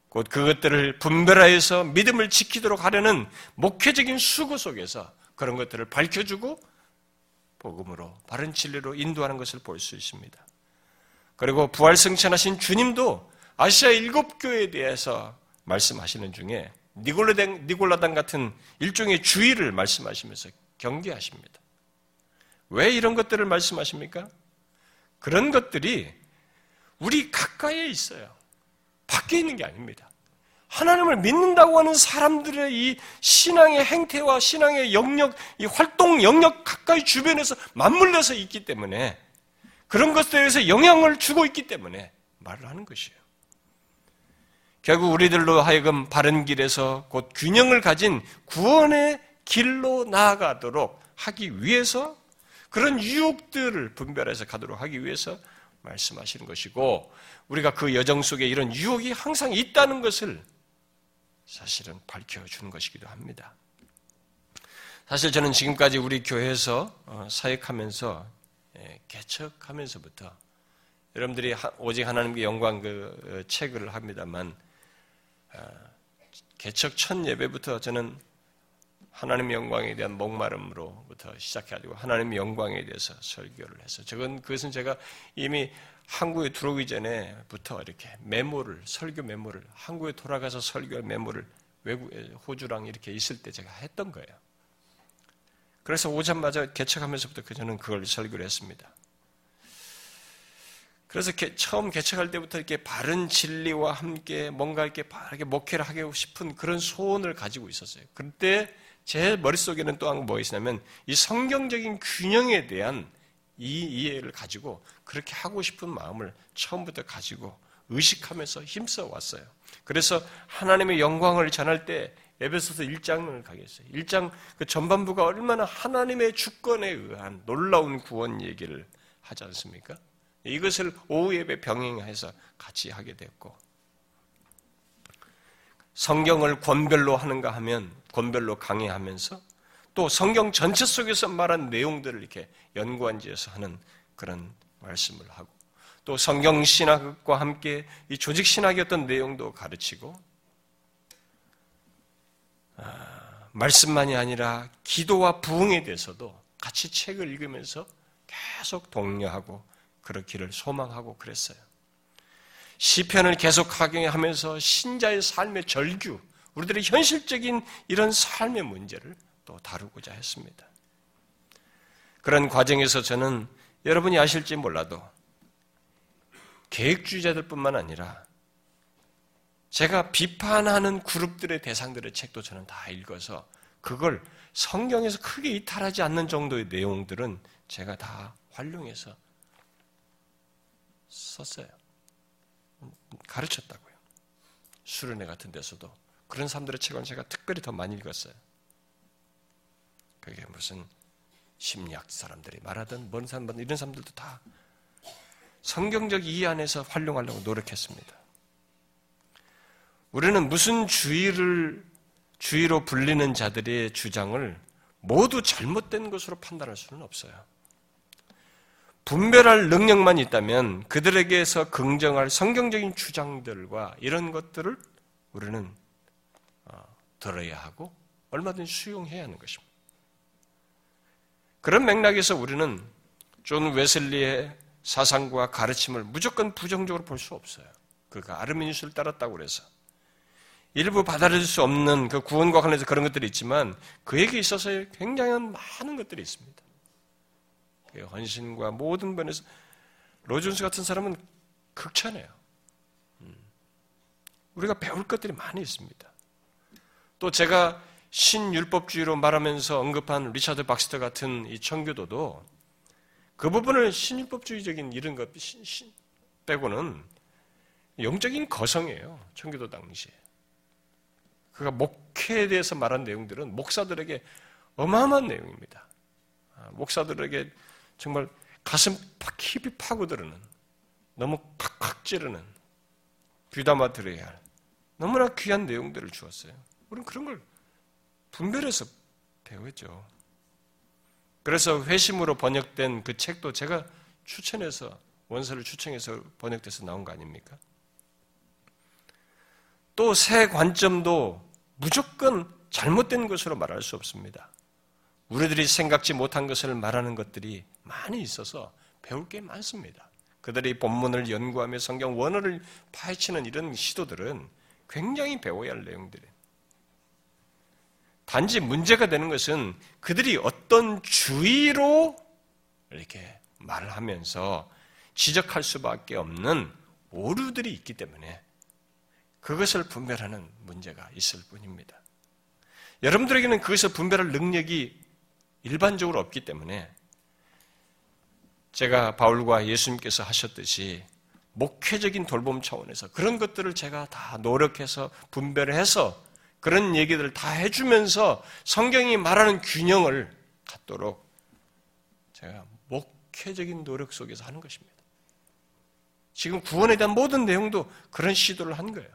곧 그것들을 분별하여서 믿음을 지키도록 하려는 목회적인 수고 속에서 그런 것들을 밝혀주고 복음으로 바른 진리로 인도하는 것을 볼 수 있습니다. 그리고 부활 승천하신 주님도 아시아 일곱 교회에 대해서 말씀하시는 중에 니골라당, 니골라당 같은 일종의 주의를 말씀하시면서 경계하십니다. 왜 이런 것들을 말씀하십니까? 그런 것들이 우리 가까이에 있어요. 밖에 있는 게 아닙니다. 하나님을 믿는다고 하는 사람들의 이 신앙의 행태와 신앙의 영역, 이 활동 영역 가까이 주변에서 맞물려서 있기 때문에 그런 것들에 대해서 영향을 주고 있기 때문에 말을 하는 것이에요. 결국 우리들로 하여금 바른 길에서 곧 균형을 가진 구원의 길로 나아가도록 하기 위해서 그런 유혹들을 분별해서 가도록 하기 위해서 말씀하시는 것이고 우리가 그 여정 속에 이런 유혹이 항상 있다는 것을 사실은 밝혀주는 것이기도 합니다. 사실 저는 지금까지 우리 교회에서 어, 사역하면서 예, 개척하면서부터 여러분들이 오직 하나님께 영광 그 어, 책을 합니다만 어, 개척 첫 예배부터 저는 하나님 영광에 대한 목마름으로부터 시작해가지고 하나님 영광에 대해서 설교를 해서 저건 그것은 제가 이미 한국에 들어오기 전에부터 이렇게 메모를 설교 메모를 한국에 돌아가서 설교할 메모를 외국 호주랑 이렇게 있을 때 제가 했던 거예요. 그래서 오자마자 개척하면서부터 그 저는 그걸 설교를 했습니다. 그래서 처음 개척할 때부터 이렇게 바른 진리와 함께 뭔가 이렇게 바르게 목회를 하고 싶은 그런 소원을 가지고 있었어요. 그때 제 머릿속에는 또한 뭐 있냐면 이 성경적인 균형에 대한 이 이해를 가지고 그렇게 하고 싶은 마음을 처음부터 가지고 의식하면서 힘써 왔어요. 그래서 하나님의 영광을 전할 때 에베소서 1장을 가겠어요. 1장 그 전반부가 얼마나 하나님의 주권에 의한 놀라운 구원 얘기를 하지 않습니까? 이것을 오후 예배 병행해서 같이 하게 됐고 성경을 권별로 하는가 하면 권별로 강의하면서 또 성경 전체 속에서 말한 내용들을 이렇게 연구한지에서 하는 그런 말씀을 하고 또 성경 신학과 함께 이 조직 신학의 어떤 내용도 가르치고 아, 말씀만이 아니라 기도와 부흥에 대해서도 같이 책을 읽으면서 계속 독려하고 그렇기를 소망하고 그랬어요. 시편을 계속 확인하면서 신자의 삶의 절규, 우리들의 현실적인 이런 삶의 문제를 또 다루고자 했습니다. 그런 과정에서 저는 여러분이 아실지 몰라도 계획주의자들 뿐만 아니라 제가 비판하는 그룹들의 대상들의 책도 저는 다 읽어서 그걸 성경에서 크게 이탈하지 않는 정도의 내용들은 제가 다 활용해서 썼어요. 가르쳤다고요. 수련회 같은 데서도 그런 사람들의 책은 제가 특별히 더 많이 읽었어요. 그게 무슨 심리학 사람들이 말하던 먼 사람, 이런 사람들도 다 성경적 이해 안에서 활용하려고 노력했습니다. 우리는 무슨 주의를 주의로 불리는 자들의 주장을 모두 잘못된 것으로 판단할 수는 없어요. 분별할 능력만 있다면 그들에게서 긍정할 성경적인 주장들과 이런 것들을 우리는 어, 들어야 하고 얼마든지 수용해야 하는 것입니다. 그런 맥락에서 우리는 존 웨슬리의 사상과 가르침을 무조건 부정적으로 볼 수 없어요. 그가 아르미니우스를 따랐다고 그래서 일부 받아들일 수 없는 그 구원과 관련해서 그런 것들이 있지만 그에게 있어서 굉장한 많은 것들이 있습니다. 그 헌신과 모든 면에서 로준스 같은 사람은 극찬해요. 음. 우리가 배울 것들이 많이 있습니다. 또 제가 신율법주의로 말하면서 언급한 리차드 박스터 같은 이 청교도도 그 부분을 신율법주의적인 이런 것 빼고는 영적인 거성이에요. 청교도 당시에. 그가 목회에 대해서 말한 내용들은 목사들에게 어마어마한 내용입니다. 아, 목사들에게 정말 가슴 깊이 파고들는 너무 팍팍 찌르는 귀담아 들어야 할 너무나 귀한 내용들을 주었어요. 우리는 그런 걸 분별해서 배웠죠. 그래서 회심으로 번역된 그 책도 제가 추천해서 원서를 추천해서 번역돼서 나온 거 아닙니까? 또 새 관점도 무조건 잘못된 것으로 말할 수 없습니다. 우리들이 생각지 못한 것을 말하는 것들이 많이 있어서 배울 게 많습니다. 그들이 본문을 연구하며 성경 원어를 파헤치는 이런 시도들은 굉장히 배워야 할 내용들이에요. 단지 문제가 되는 것은 그들이 어떤 주의로 이렇게 말을 하면서 지적할 수밖에 없는 오류들이 있기 때문에 그것을 분별하는 문제가 있을 뿐입니다. 여러분들에게는 그것을 분별할 능력이 일반적으로 없기 때문에 제가 바울과 예수님께서 하셨듯이 목회적인 돌봄 차원에서 그런 것들을 제가 다 노력해서 분별해서 그런 얘기들을 다 해주면서 성경이 말하는 균형을 갖도록 제가 목회적인 노력 속에서 하는 것입니다. 지금 구원에 대한 모든 내용도 그런 시도를 한 거예요.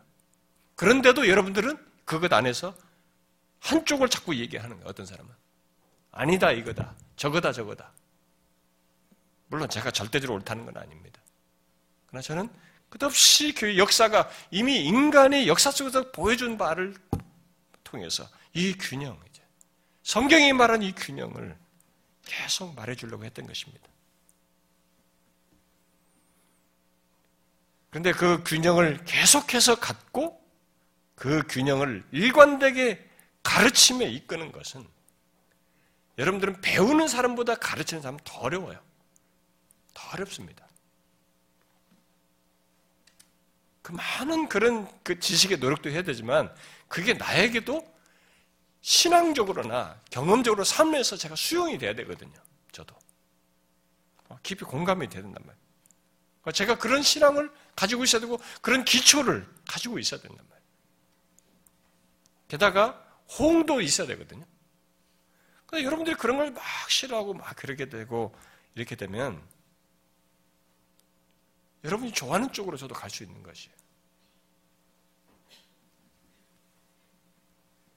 그런데도 여러분들은 그것 안에서 한쪽을 자꾸 얘기하는 거예요. 어떤 사람은. 아니다, 이거다. 저거다, 저거다. 물론 제가 절대적으로 옳다는 건 아닙니다. 그러나 저는 끝없이 그 역사가 이미 인간의 역사 속에서 보여준 바를 통해서 이 균형, 성경이 말한 이 균형을 계속 말해주려고 했던 것입니다. 그런데 그 균형을 계속해서 갖고 그 균형을 일관되게 가르침에 이끄는 것은 여러분들은 배우는 사람보다 가르치는 사람은 더 어려워요. 더 어렵습니다. 그 많은 그런 그 지식의 노력도 해야 되지만 그게 나에게도 신앙적으로나 경험적으로 삶에서 제가 수용이 돼야 되거든요. 저도. 어, 깊이 공감이 돼야 된단 말이에요. 그러니까 제가 그런 신앙을 가지고 있어야 되고 그런 기초를 가지고 있어야 된단 말이에요. 게다가 호응도 있어야 되거든요. 근데 여러분들이 그런 걸 막 싫어하고 막 그러게 되고 이렇게 되면 여러분이 좋아하는 쪽으로 저도 갈 수 있는 것이에요.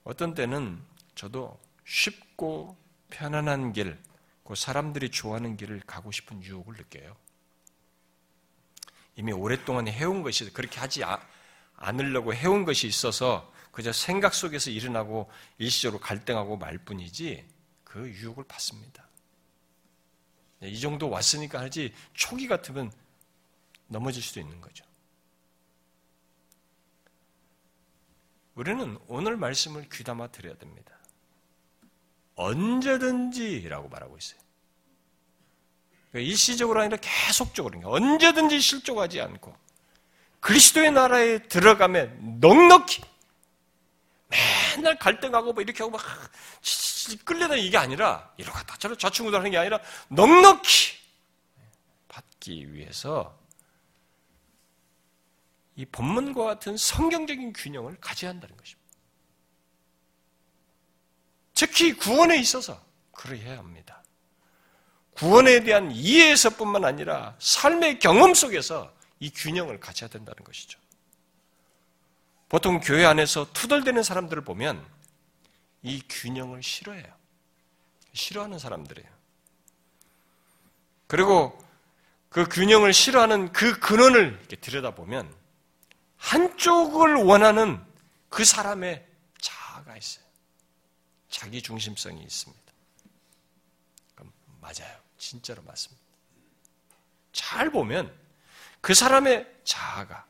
어떤 때는 저도 쉽고 편안한 길, 그 사람들이 좋아하는 길을 가고 싶은 유혹을 느껴요. 이미 오랫동안 해온 것이 그렇게 하지 아, 않으려고 해온 것이 있어서 그저 생각 속에서 일어나고 일시적으로 갈등하고 말 뿐이지 그 유혹을 받습니다. 이 정도 왔으니까 하지 초기 같으면 넘어질 수도 있는 거죠. 우리는 오늘 말씀을 귀담아 드려야 됩니다. 언제든지라고 말하고 있어요. 그러니까 일시적으로 아니라 계속적으로 언제든지 실족하지 않고 그리스도의 나라에 들어가면 넉넉히 맨날 갈등하고 뭐 이렇게 하고 막 끌려다 이게 아니라 이러 갔다 저러 좌충우돌 하는 게 아니라 넉넉히 받기 위해서 이 본문과 같은 성경적인 균형을 가져야 한다는 것입니다. 특히 구원에 있어서 그러해야 합니다. 구원에 대한 이해에서뿐만 아니라 삶의 경험 속에서 이 균형을 가져야 된다는 것이죠. 보통 교회 안에서 투덜대는 사람들을 보면 이 균형을 싫어해요. 싫어하는 사람들이에요. 그리고 그 균형을 싫어하는 그 근원을 이렇게 들여다보면 한쪽을 원하는 그 사람의 자아가 있어요. 자기 중심성이 있습니다. 맞아요. 진짜로 맞습니다. 잘 보면 그 사람의 자아가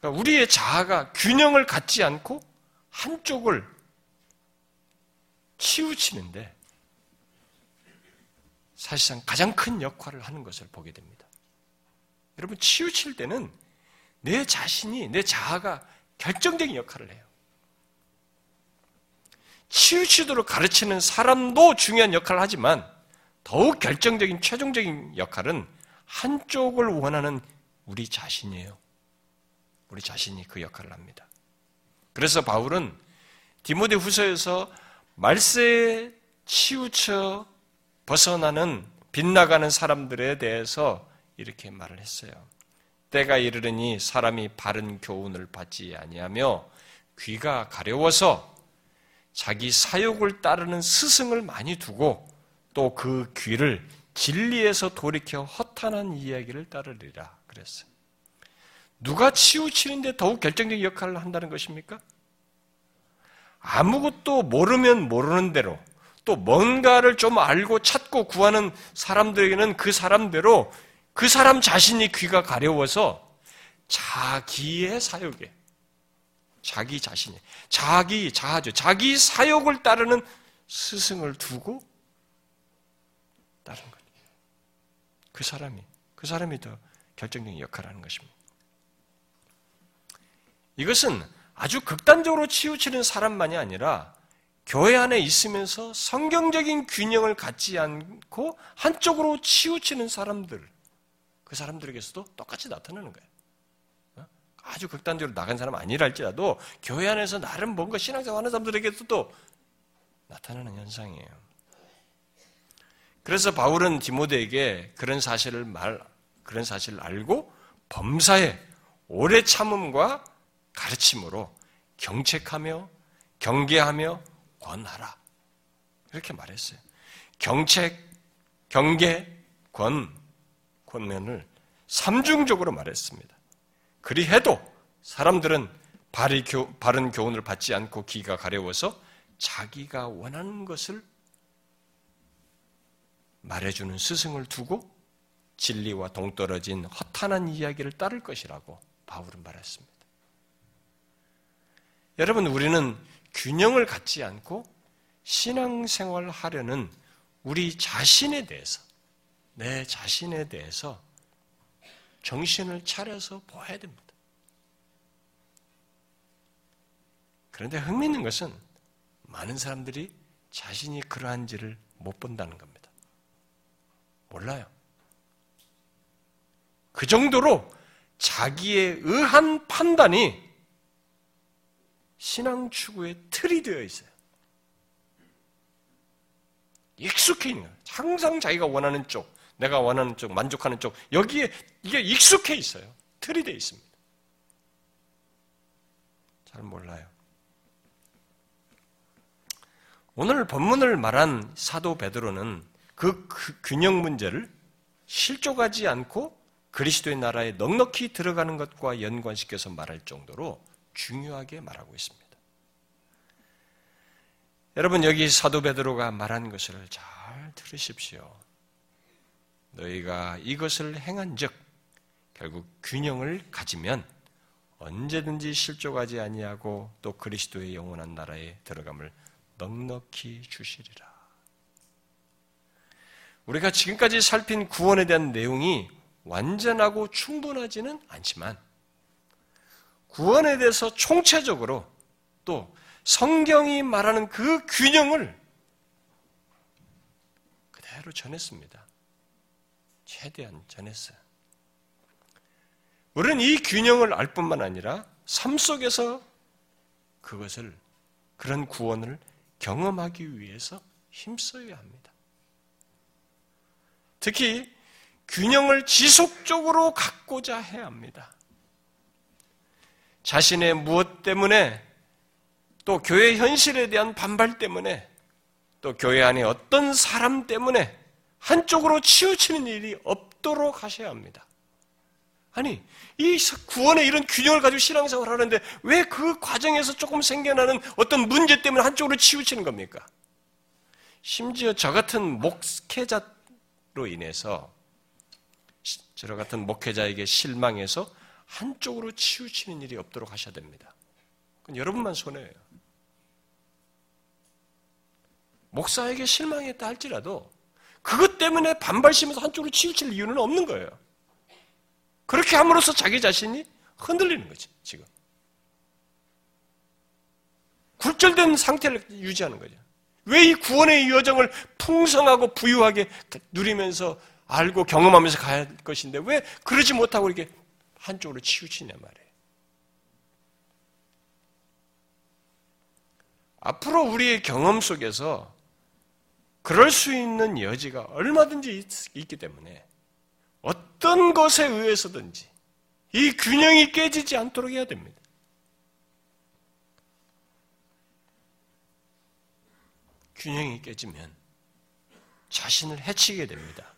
그러니까 우리의 자아가 균형을 갖지 않고 한쪽을 치우치는데 사실상 가장 큰 역할을 하는 것을 보게 됩니다. 여러분 치우칠 때는 내 자신이 내 자아가 결정적인 역할을 해요. 치우치도록 가르치는 사람도 중요한 역할을 하지만 더욱 결정적인 최종적인 역할은 한쪽을 원하는 우리 자신이에요. 우리 자신이 그 역할을 합니다. 그래서 바울은 디모데 후서에서 말세에 치우쳐 벗어나는 빗나가는 사람들에 대해서 이렇게 말을 했어요. 때가 이르르니 사람이 바른 교훈을 받지 아니하며 귀가 가려워서 자기 사욕을 따르는 스승을 많이 두고 또 그 귀를 진리에서 돌이켜 허탄한 이야기를 따르리라 그랬어요. 누가 치우치는데 더욱 결정적인 역할을 한다는 것입니까? 아무것도 모르면 모르는 대로 또 뭔가를 좀 알고 찾고 구하는 사람들에게는 그 사람대로 그 사람 자신이 귀가 가려워서 자기의 사욕에 자기 자신이 자기 자아죠. 자기 사욕을 따르는 스승을 두고 따른 거예요. 그 사람이 그 사람이 더 결정적인 역할을 하는 것입니다. 이것은 아주 극단적으로 치우치는 사람만이 아니라 교회 안에 있으면서 성경적인 균형을 갖지 않고 한쪽으로 치우치는 사람들, 그 사람들에게서도 똑같이 나타나는 거예요. 어? 아주 극단적으로 나간 사람 아니라 할지라도 교회 안에서 나름 뭔가 신앙생활 하는 사람들에게서도 나타나는 현상이에요. 그래서 바울은 디모데에게 그런 사실을 말, 그런 사실을 알고 범사에 오래 참음과 가르침으로 경책하며 경계하며 권하라. 이렇게 말했어요. 경책, 경계, 권, 권면을 삼중적으로 말했습니다. 그리해도 사람들은 바른 교훈을 받지 않고 기가 가려워서 자기가 원하는 것을 말해주는 스승을 두고 진리와 동떨어진 허탄한 이야기를 따를 것이라고 바울은 말했습니다. 여러분, 우리는 균형을 갖지 않고 신앙생활 하려는 우리 자신에 대해서, 내 자신에 대해서 정신을 차려서 보아야 됩니다. 그런데 흥미있는 것은 많은 사람들이 자신이 그러한지를 못 본다는 겁니다. 몰라요. 그 정도로 자기의 의한 판단이 신앙 추구의 틀이 되어 있어요. 익숙해 있는. 항상 자기가 원하는 쪽, 내가 원하는 쪽, 만족하는 쪽, 여기에 이게 익숙해 있어요. 틀이 되어 있습니다. 잘 몰라요. 오늘 본문을 말한 사도 베드로는 그, 그 균형 문제를 실족하지 않고 그리스도의 나라에 넉넉히 들어가는 것과 연관시켜서 말할 정도로 중요하게 말하고 있습니다. 여러분 여기 사도 베드로가 말한 것을 잘 들으십시오. 너희가 이것을 행한즉 결국 균형을 가지면 언제든지 실족하지 아니하고 또 그리스도의 영원한 나라에 들어감을 넉넉히 주시리라. 우리가 지금까지 살핀 구원에 대한 내용이 완전하고 충분하지는 않지만 구원에 대해서 총체적으로 또 성경이 말하는 그 균형을 그대로 전했습니다. 최대한 전했어요. 우리는 이 균형을 알 뿐만 아니라 삶 속에서 그것을 그런 구원을 경험하기 위해서 힘써야 합니다. 특히 균형을 지속적으로 갖고자 해야 합니다. 자신의 무엇 때문에 또 교회 현실에 대한 반발 때문에 또 교회 안에 어떤 사람 때문에 한쪽으로 치우치는 일이 없도록 하셔야 합니다. 아니, 이 구원의 이런 균형을 가지고 신앙생활을 하는데 왜 그 과정에서 조금 생겨나는 어떤 문제 때문에 한쪽으로 치우치는 겁니까? 심지어 저 같은 목회자로 인해서 저 같은 목회자에게 실망해서 한쪽으로 치우치는 일이 없도록 하셔야 됩니다. 그건 여러분만 손해예요. 목사에게 실망했다 할지라도 그것 때문에 반발심에서 한쪽으로 치우칠 이유는 없는 거예요. 그렇게 함으로써 자기 자신이 흔들리는 거지, 지금. 굴절된 상태를 유지하는 거죠. 왜 이 구원의 여정을 풍성하고 부유하게 누리면서 알고 경험하면서 할 것인데 왜 그러지 못하고 이렇게 한쪽으로 치우치냐 말이에요. 앞으로 우리의 경험 속에서 그럴 수 있는 여지가 얼마든지 있, 기 때문에 어떤 것에 의해서든지 이 균형이 깨지지 않도록 해야 됩니다. 균형이 깨지면 자신을 해치게 됩니다.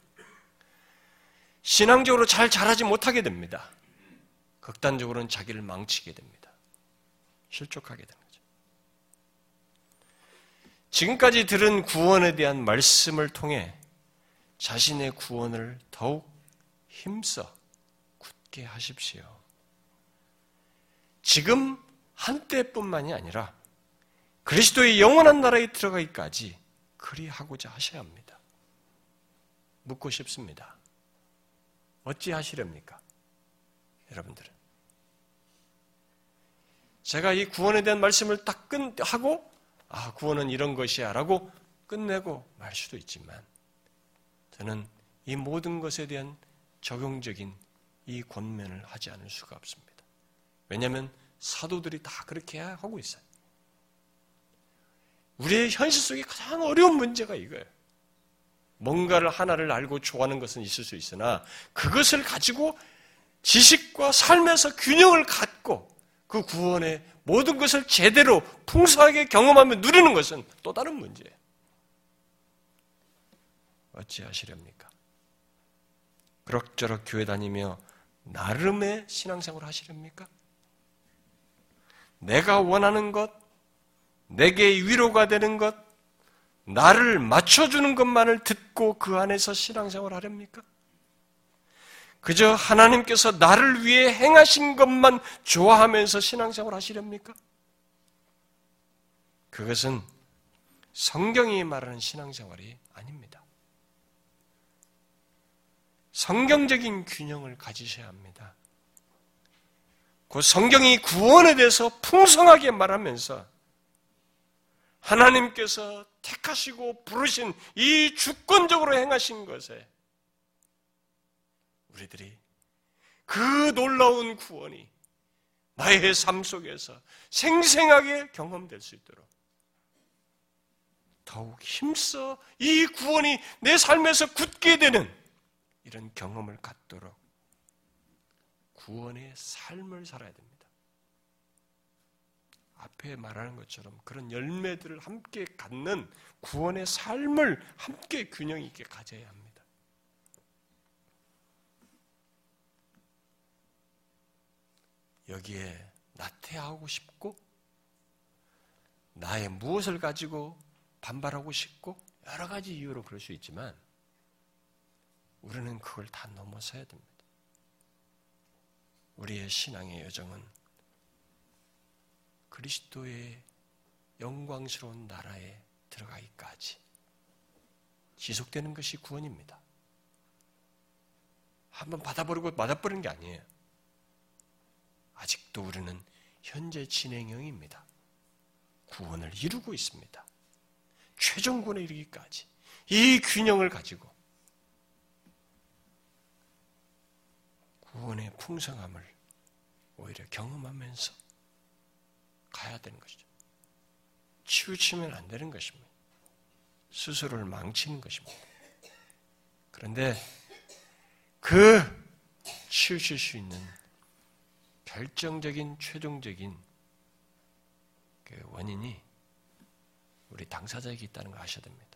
신앙적으로 잘 자라지 못하게 됩니다. 극단적으로는 자기를 망치게 됩니다. 실족하게 됩니다. 지금까지 들은 구원에 대한 말씀을 통해 자신의 구원을 더욱 힘써 굳게 하십시오. 지금 한때뿐만이 아니라 그리스도의 영원한 나라에 들어가기까지 그리하고자 하셔야 합니다. 묻고 싶습니다. 어찌 하시렵니까? 여러분들은. 제가 이 구원에 대한 말씀을 딱 끝, 하고 아, 구원은 이런 것이야 라고 끝내고 말 수도 있지만 저는 이 모든 것에 대한 적용적인 이 권면을 하지 않을 수가 없습니다. 왜냐하면 사도들이 다 그렇게 하고 있어요. 우리의 현실 속에 가장 어려운 문제가 이거예요. 뭔가를 하나를 알고 좋아하는 것은 있을 수 있으나 그것을 가지고 지식과 삶에서 균형을 갖고 그 구원의 모든 것을 제대로 풍성하게 경험하며 누리는 것은 또 다른 문제예요. 어찌하시렵니까? 그럭저럭 교회 다니며 나름의 신앙생활 하시렵니까? 내가 원하는 것, 내게 위로가 되는 것, 나를 맞춰주는 것만을 듣고 그 안에서 신앙생활 하렵니까? 그저 하나님께서 나를 위해 행하신 것만 좋아하면서 신앙생활 하시렵니까? 그것은 성경이 말하는 신앙생활이 아닙니다. 성경적인 균형을 가지셔야 합니다. 그 성경이 구원에 대해서 풍성하게 말하면서 하나님께서 택하시고 부르신 이 주권적으로 행하신 것에 우리들이 그 놀라운 구원이 나의 삶 속에서 생생하게 경험될 수 있도록 더욱 힘써 이 구원이 내 삶에서 굳게 되는 이런 경험을 갖도록 구원의 삶을 살아야 됩니다. 앞에 말하는 것처럼 그런 열매들을 함께 갖는 구원의 삶을 함께 균형 있게 가져야 합니다. 여기에 나태하고 싶고 나의 무엇을 가지고 반발하고 싶고 여러 가지 이유로 그럴 수 있지만 우리는 그걸 다 넘어서야 됩니다. 우리의 신앙의 여정은 그리스도의 영광스러운 나라에 들어가기까지 지속되는 것이 구원입니다. 한번 받아버리고 맞아버리는 게 아니에요. 아직도 우리는 현재 진행형입니다. 구원을 이루고 있습니다. 최종군에 이르기까지 이 균형을 가지고 구원의 풍성함을 오히려 경험하면서 가야 되는 것이죠. 치우치면 안 되는 것입니다. 스스로를 망치는 것입니다. 그런데 그 치우칠 수 있는 결정적인 최종적인 그 원인이 우리 당사자에게 있다는 걸 아셔야 됩니다.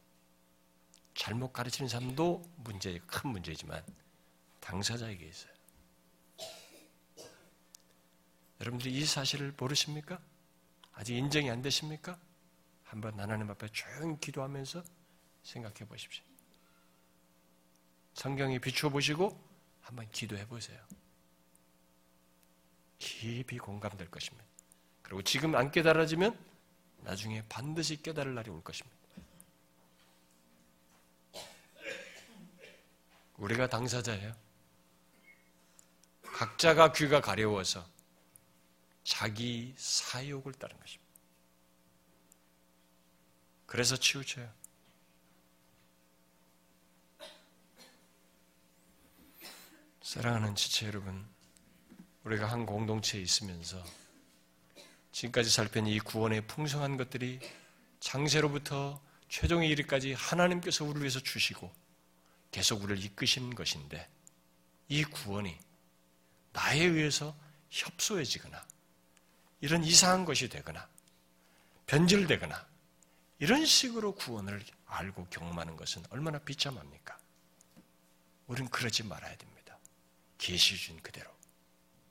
잘못 가르치는 사람도 문제, 큰 문제지만 당사자에게 있어요. 여러분들이 이 사실을 모르십니까? 아직 인정이 안 되십니까? 한번 하나님 앞에 조용히 기도하면서 생각해 보십시오. 성경에 비추어 보시고 한번 기도해 보세요. 깊이 공감될 것입니다. 그리고 지금 안 깨달아지면 나중에 반드시 깨달을 날이 올 것입니다. 우리가 당사자예요. 각자가 귀가 가려워서 자기 사욕을 따른 것입니다. 그래서 치우쳐요. 사랑하는 지체 여러분, 우리가 한 공동체에 있으면서 지금까지 살펴본 이 구원의 풍성한 것들이 장세로부터 최종의 이르까지 하나님께서 우리를 위해서 주시고 계속 우리를 이끄신 것인데 이 구원이 나에 의해서 협소해지거나 이런 이상한 것이 되거나 변질되거나 이런 식으로 구원을 알고 경험하는 것은 얼마나 비참합니까? 우리는 그러지 말아야 됩니다. 계시 준 그대로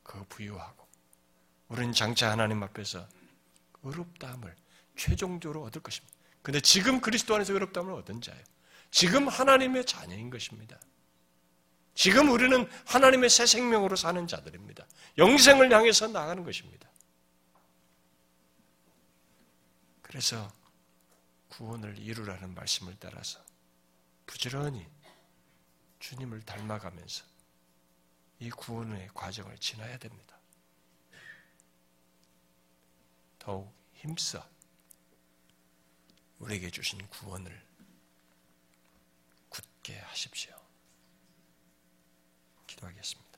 그 부유하고 우리는 장차 하나님 앞에서 의롭다함을 최종적으로 얻을 것입니다. 근데 지금 그리스도 안에서 의롭다함을 얻은 자예요. 지금 하나님의 자녀인 것입니다. 지금 우리는 하나님의 새 생명으로 사는 자들입니다. 영생을 향해서 나가는 것입니다. 그래서 구원을 이루라는 말씀을 따라서 부지런히 주님을 닮아가면서 이 구원의 과정을 지나야 됩니다. 더욱 힘써 우리에게 주신 구원을 굳게 하십시오. 기도하겠습니다.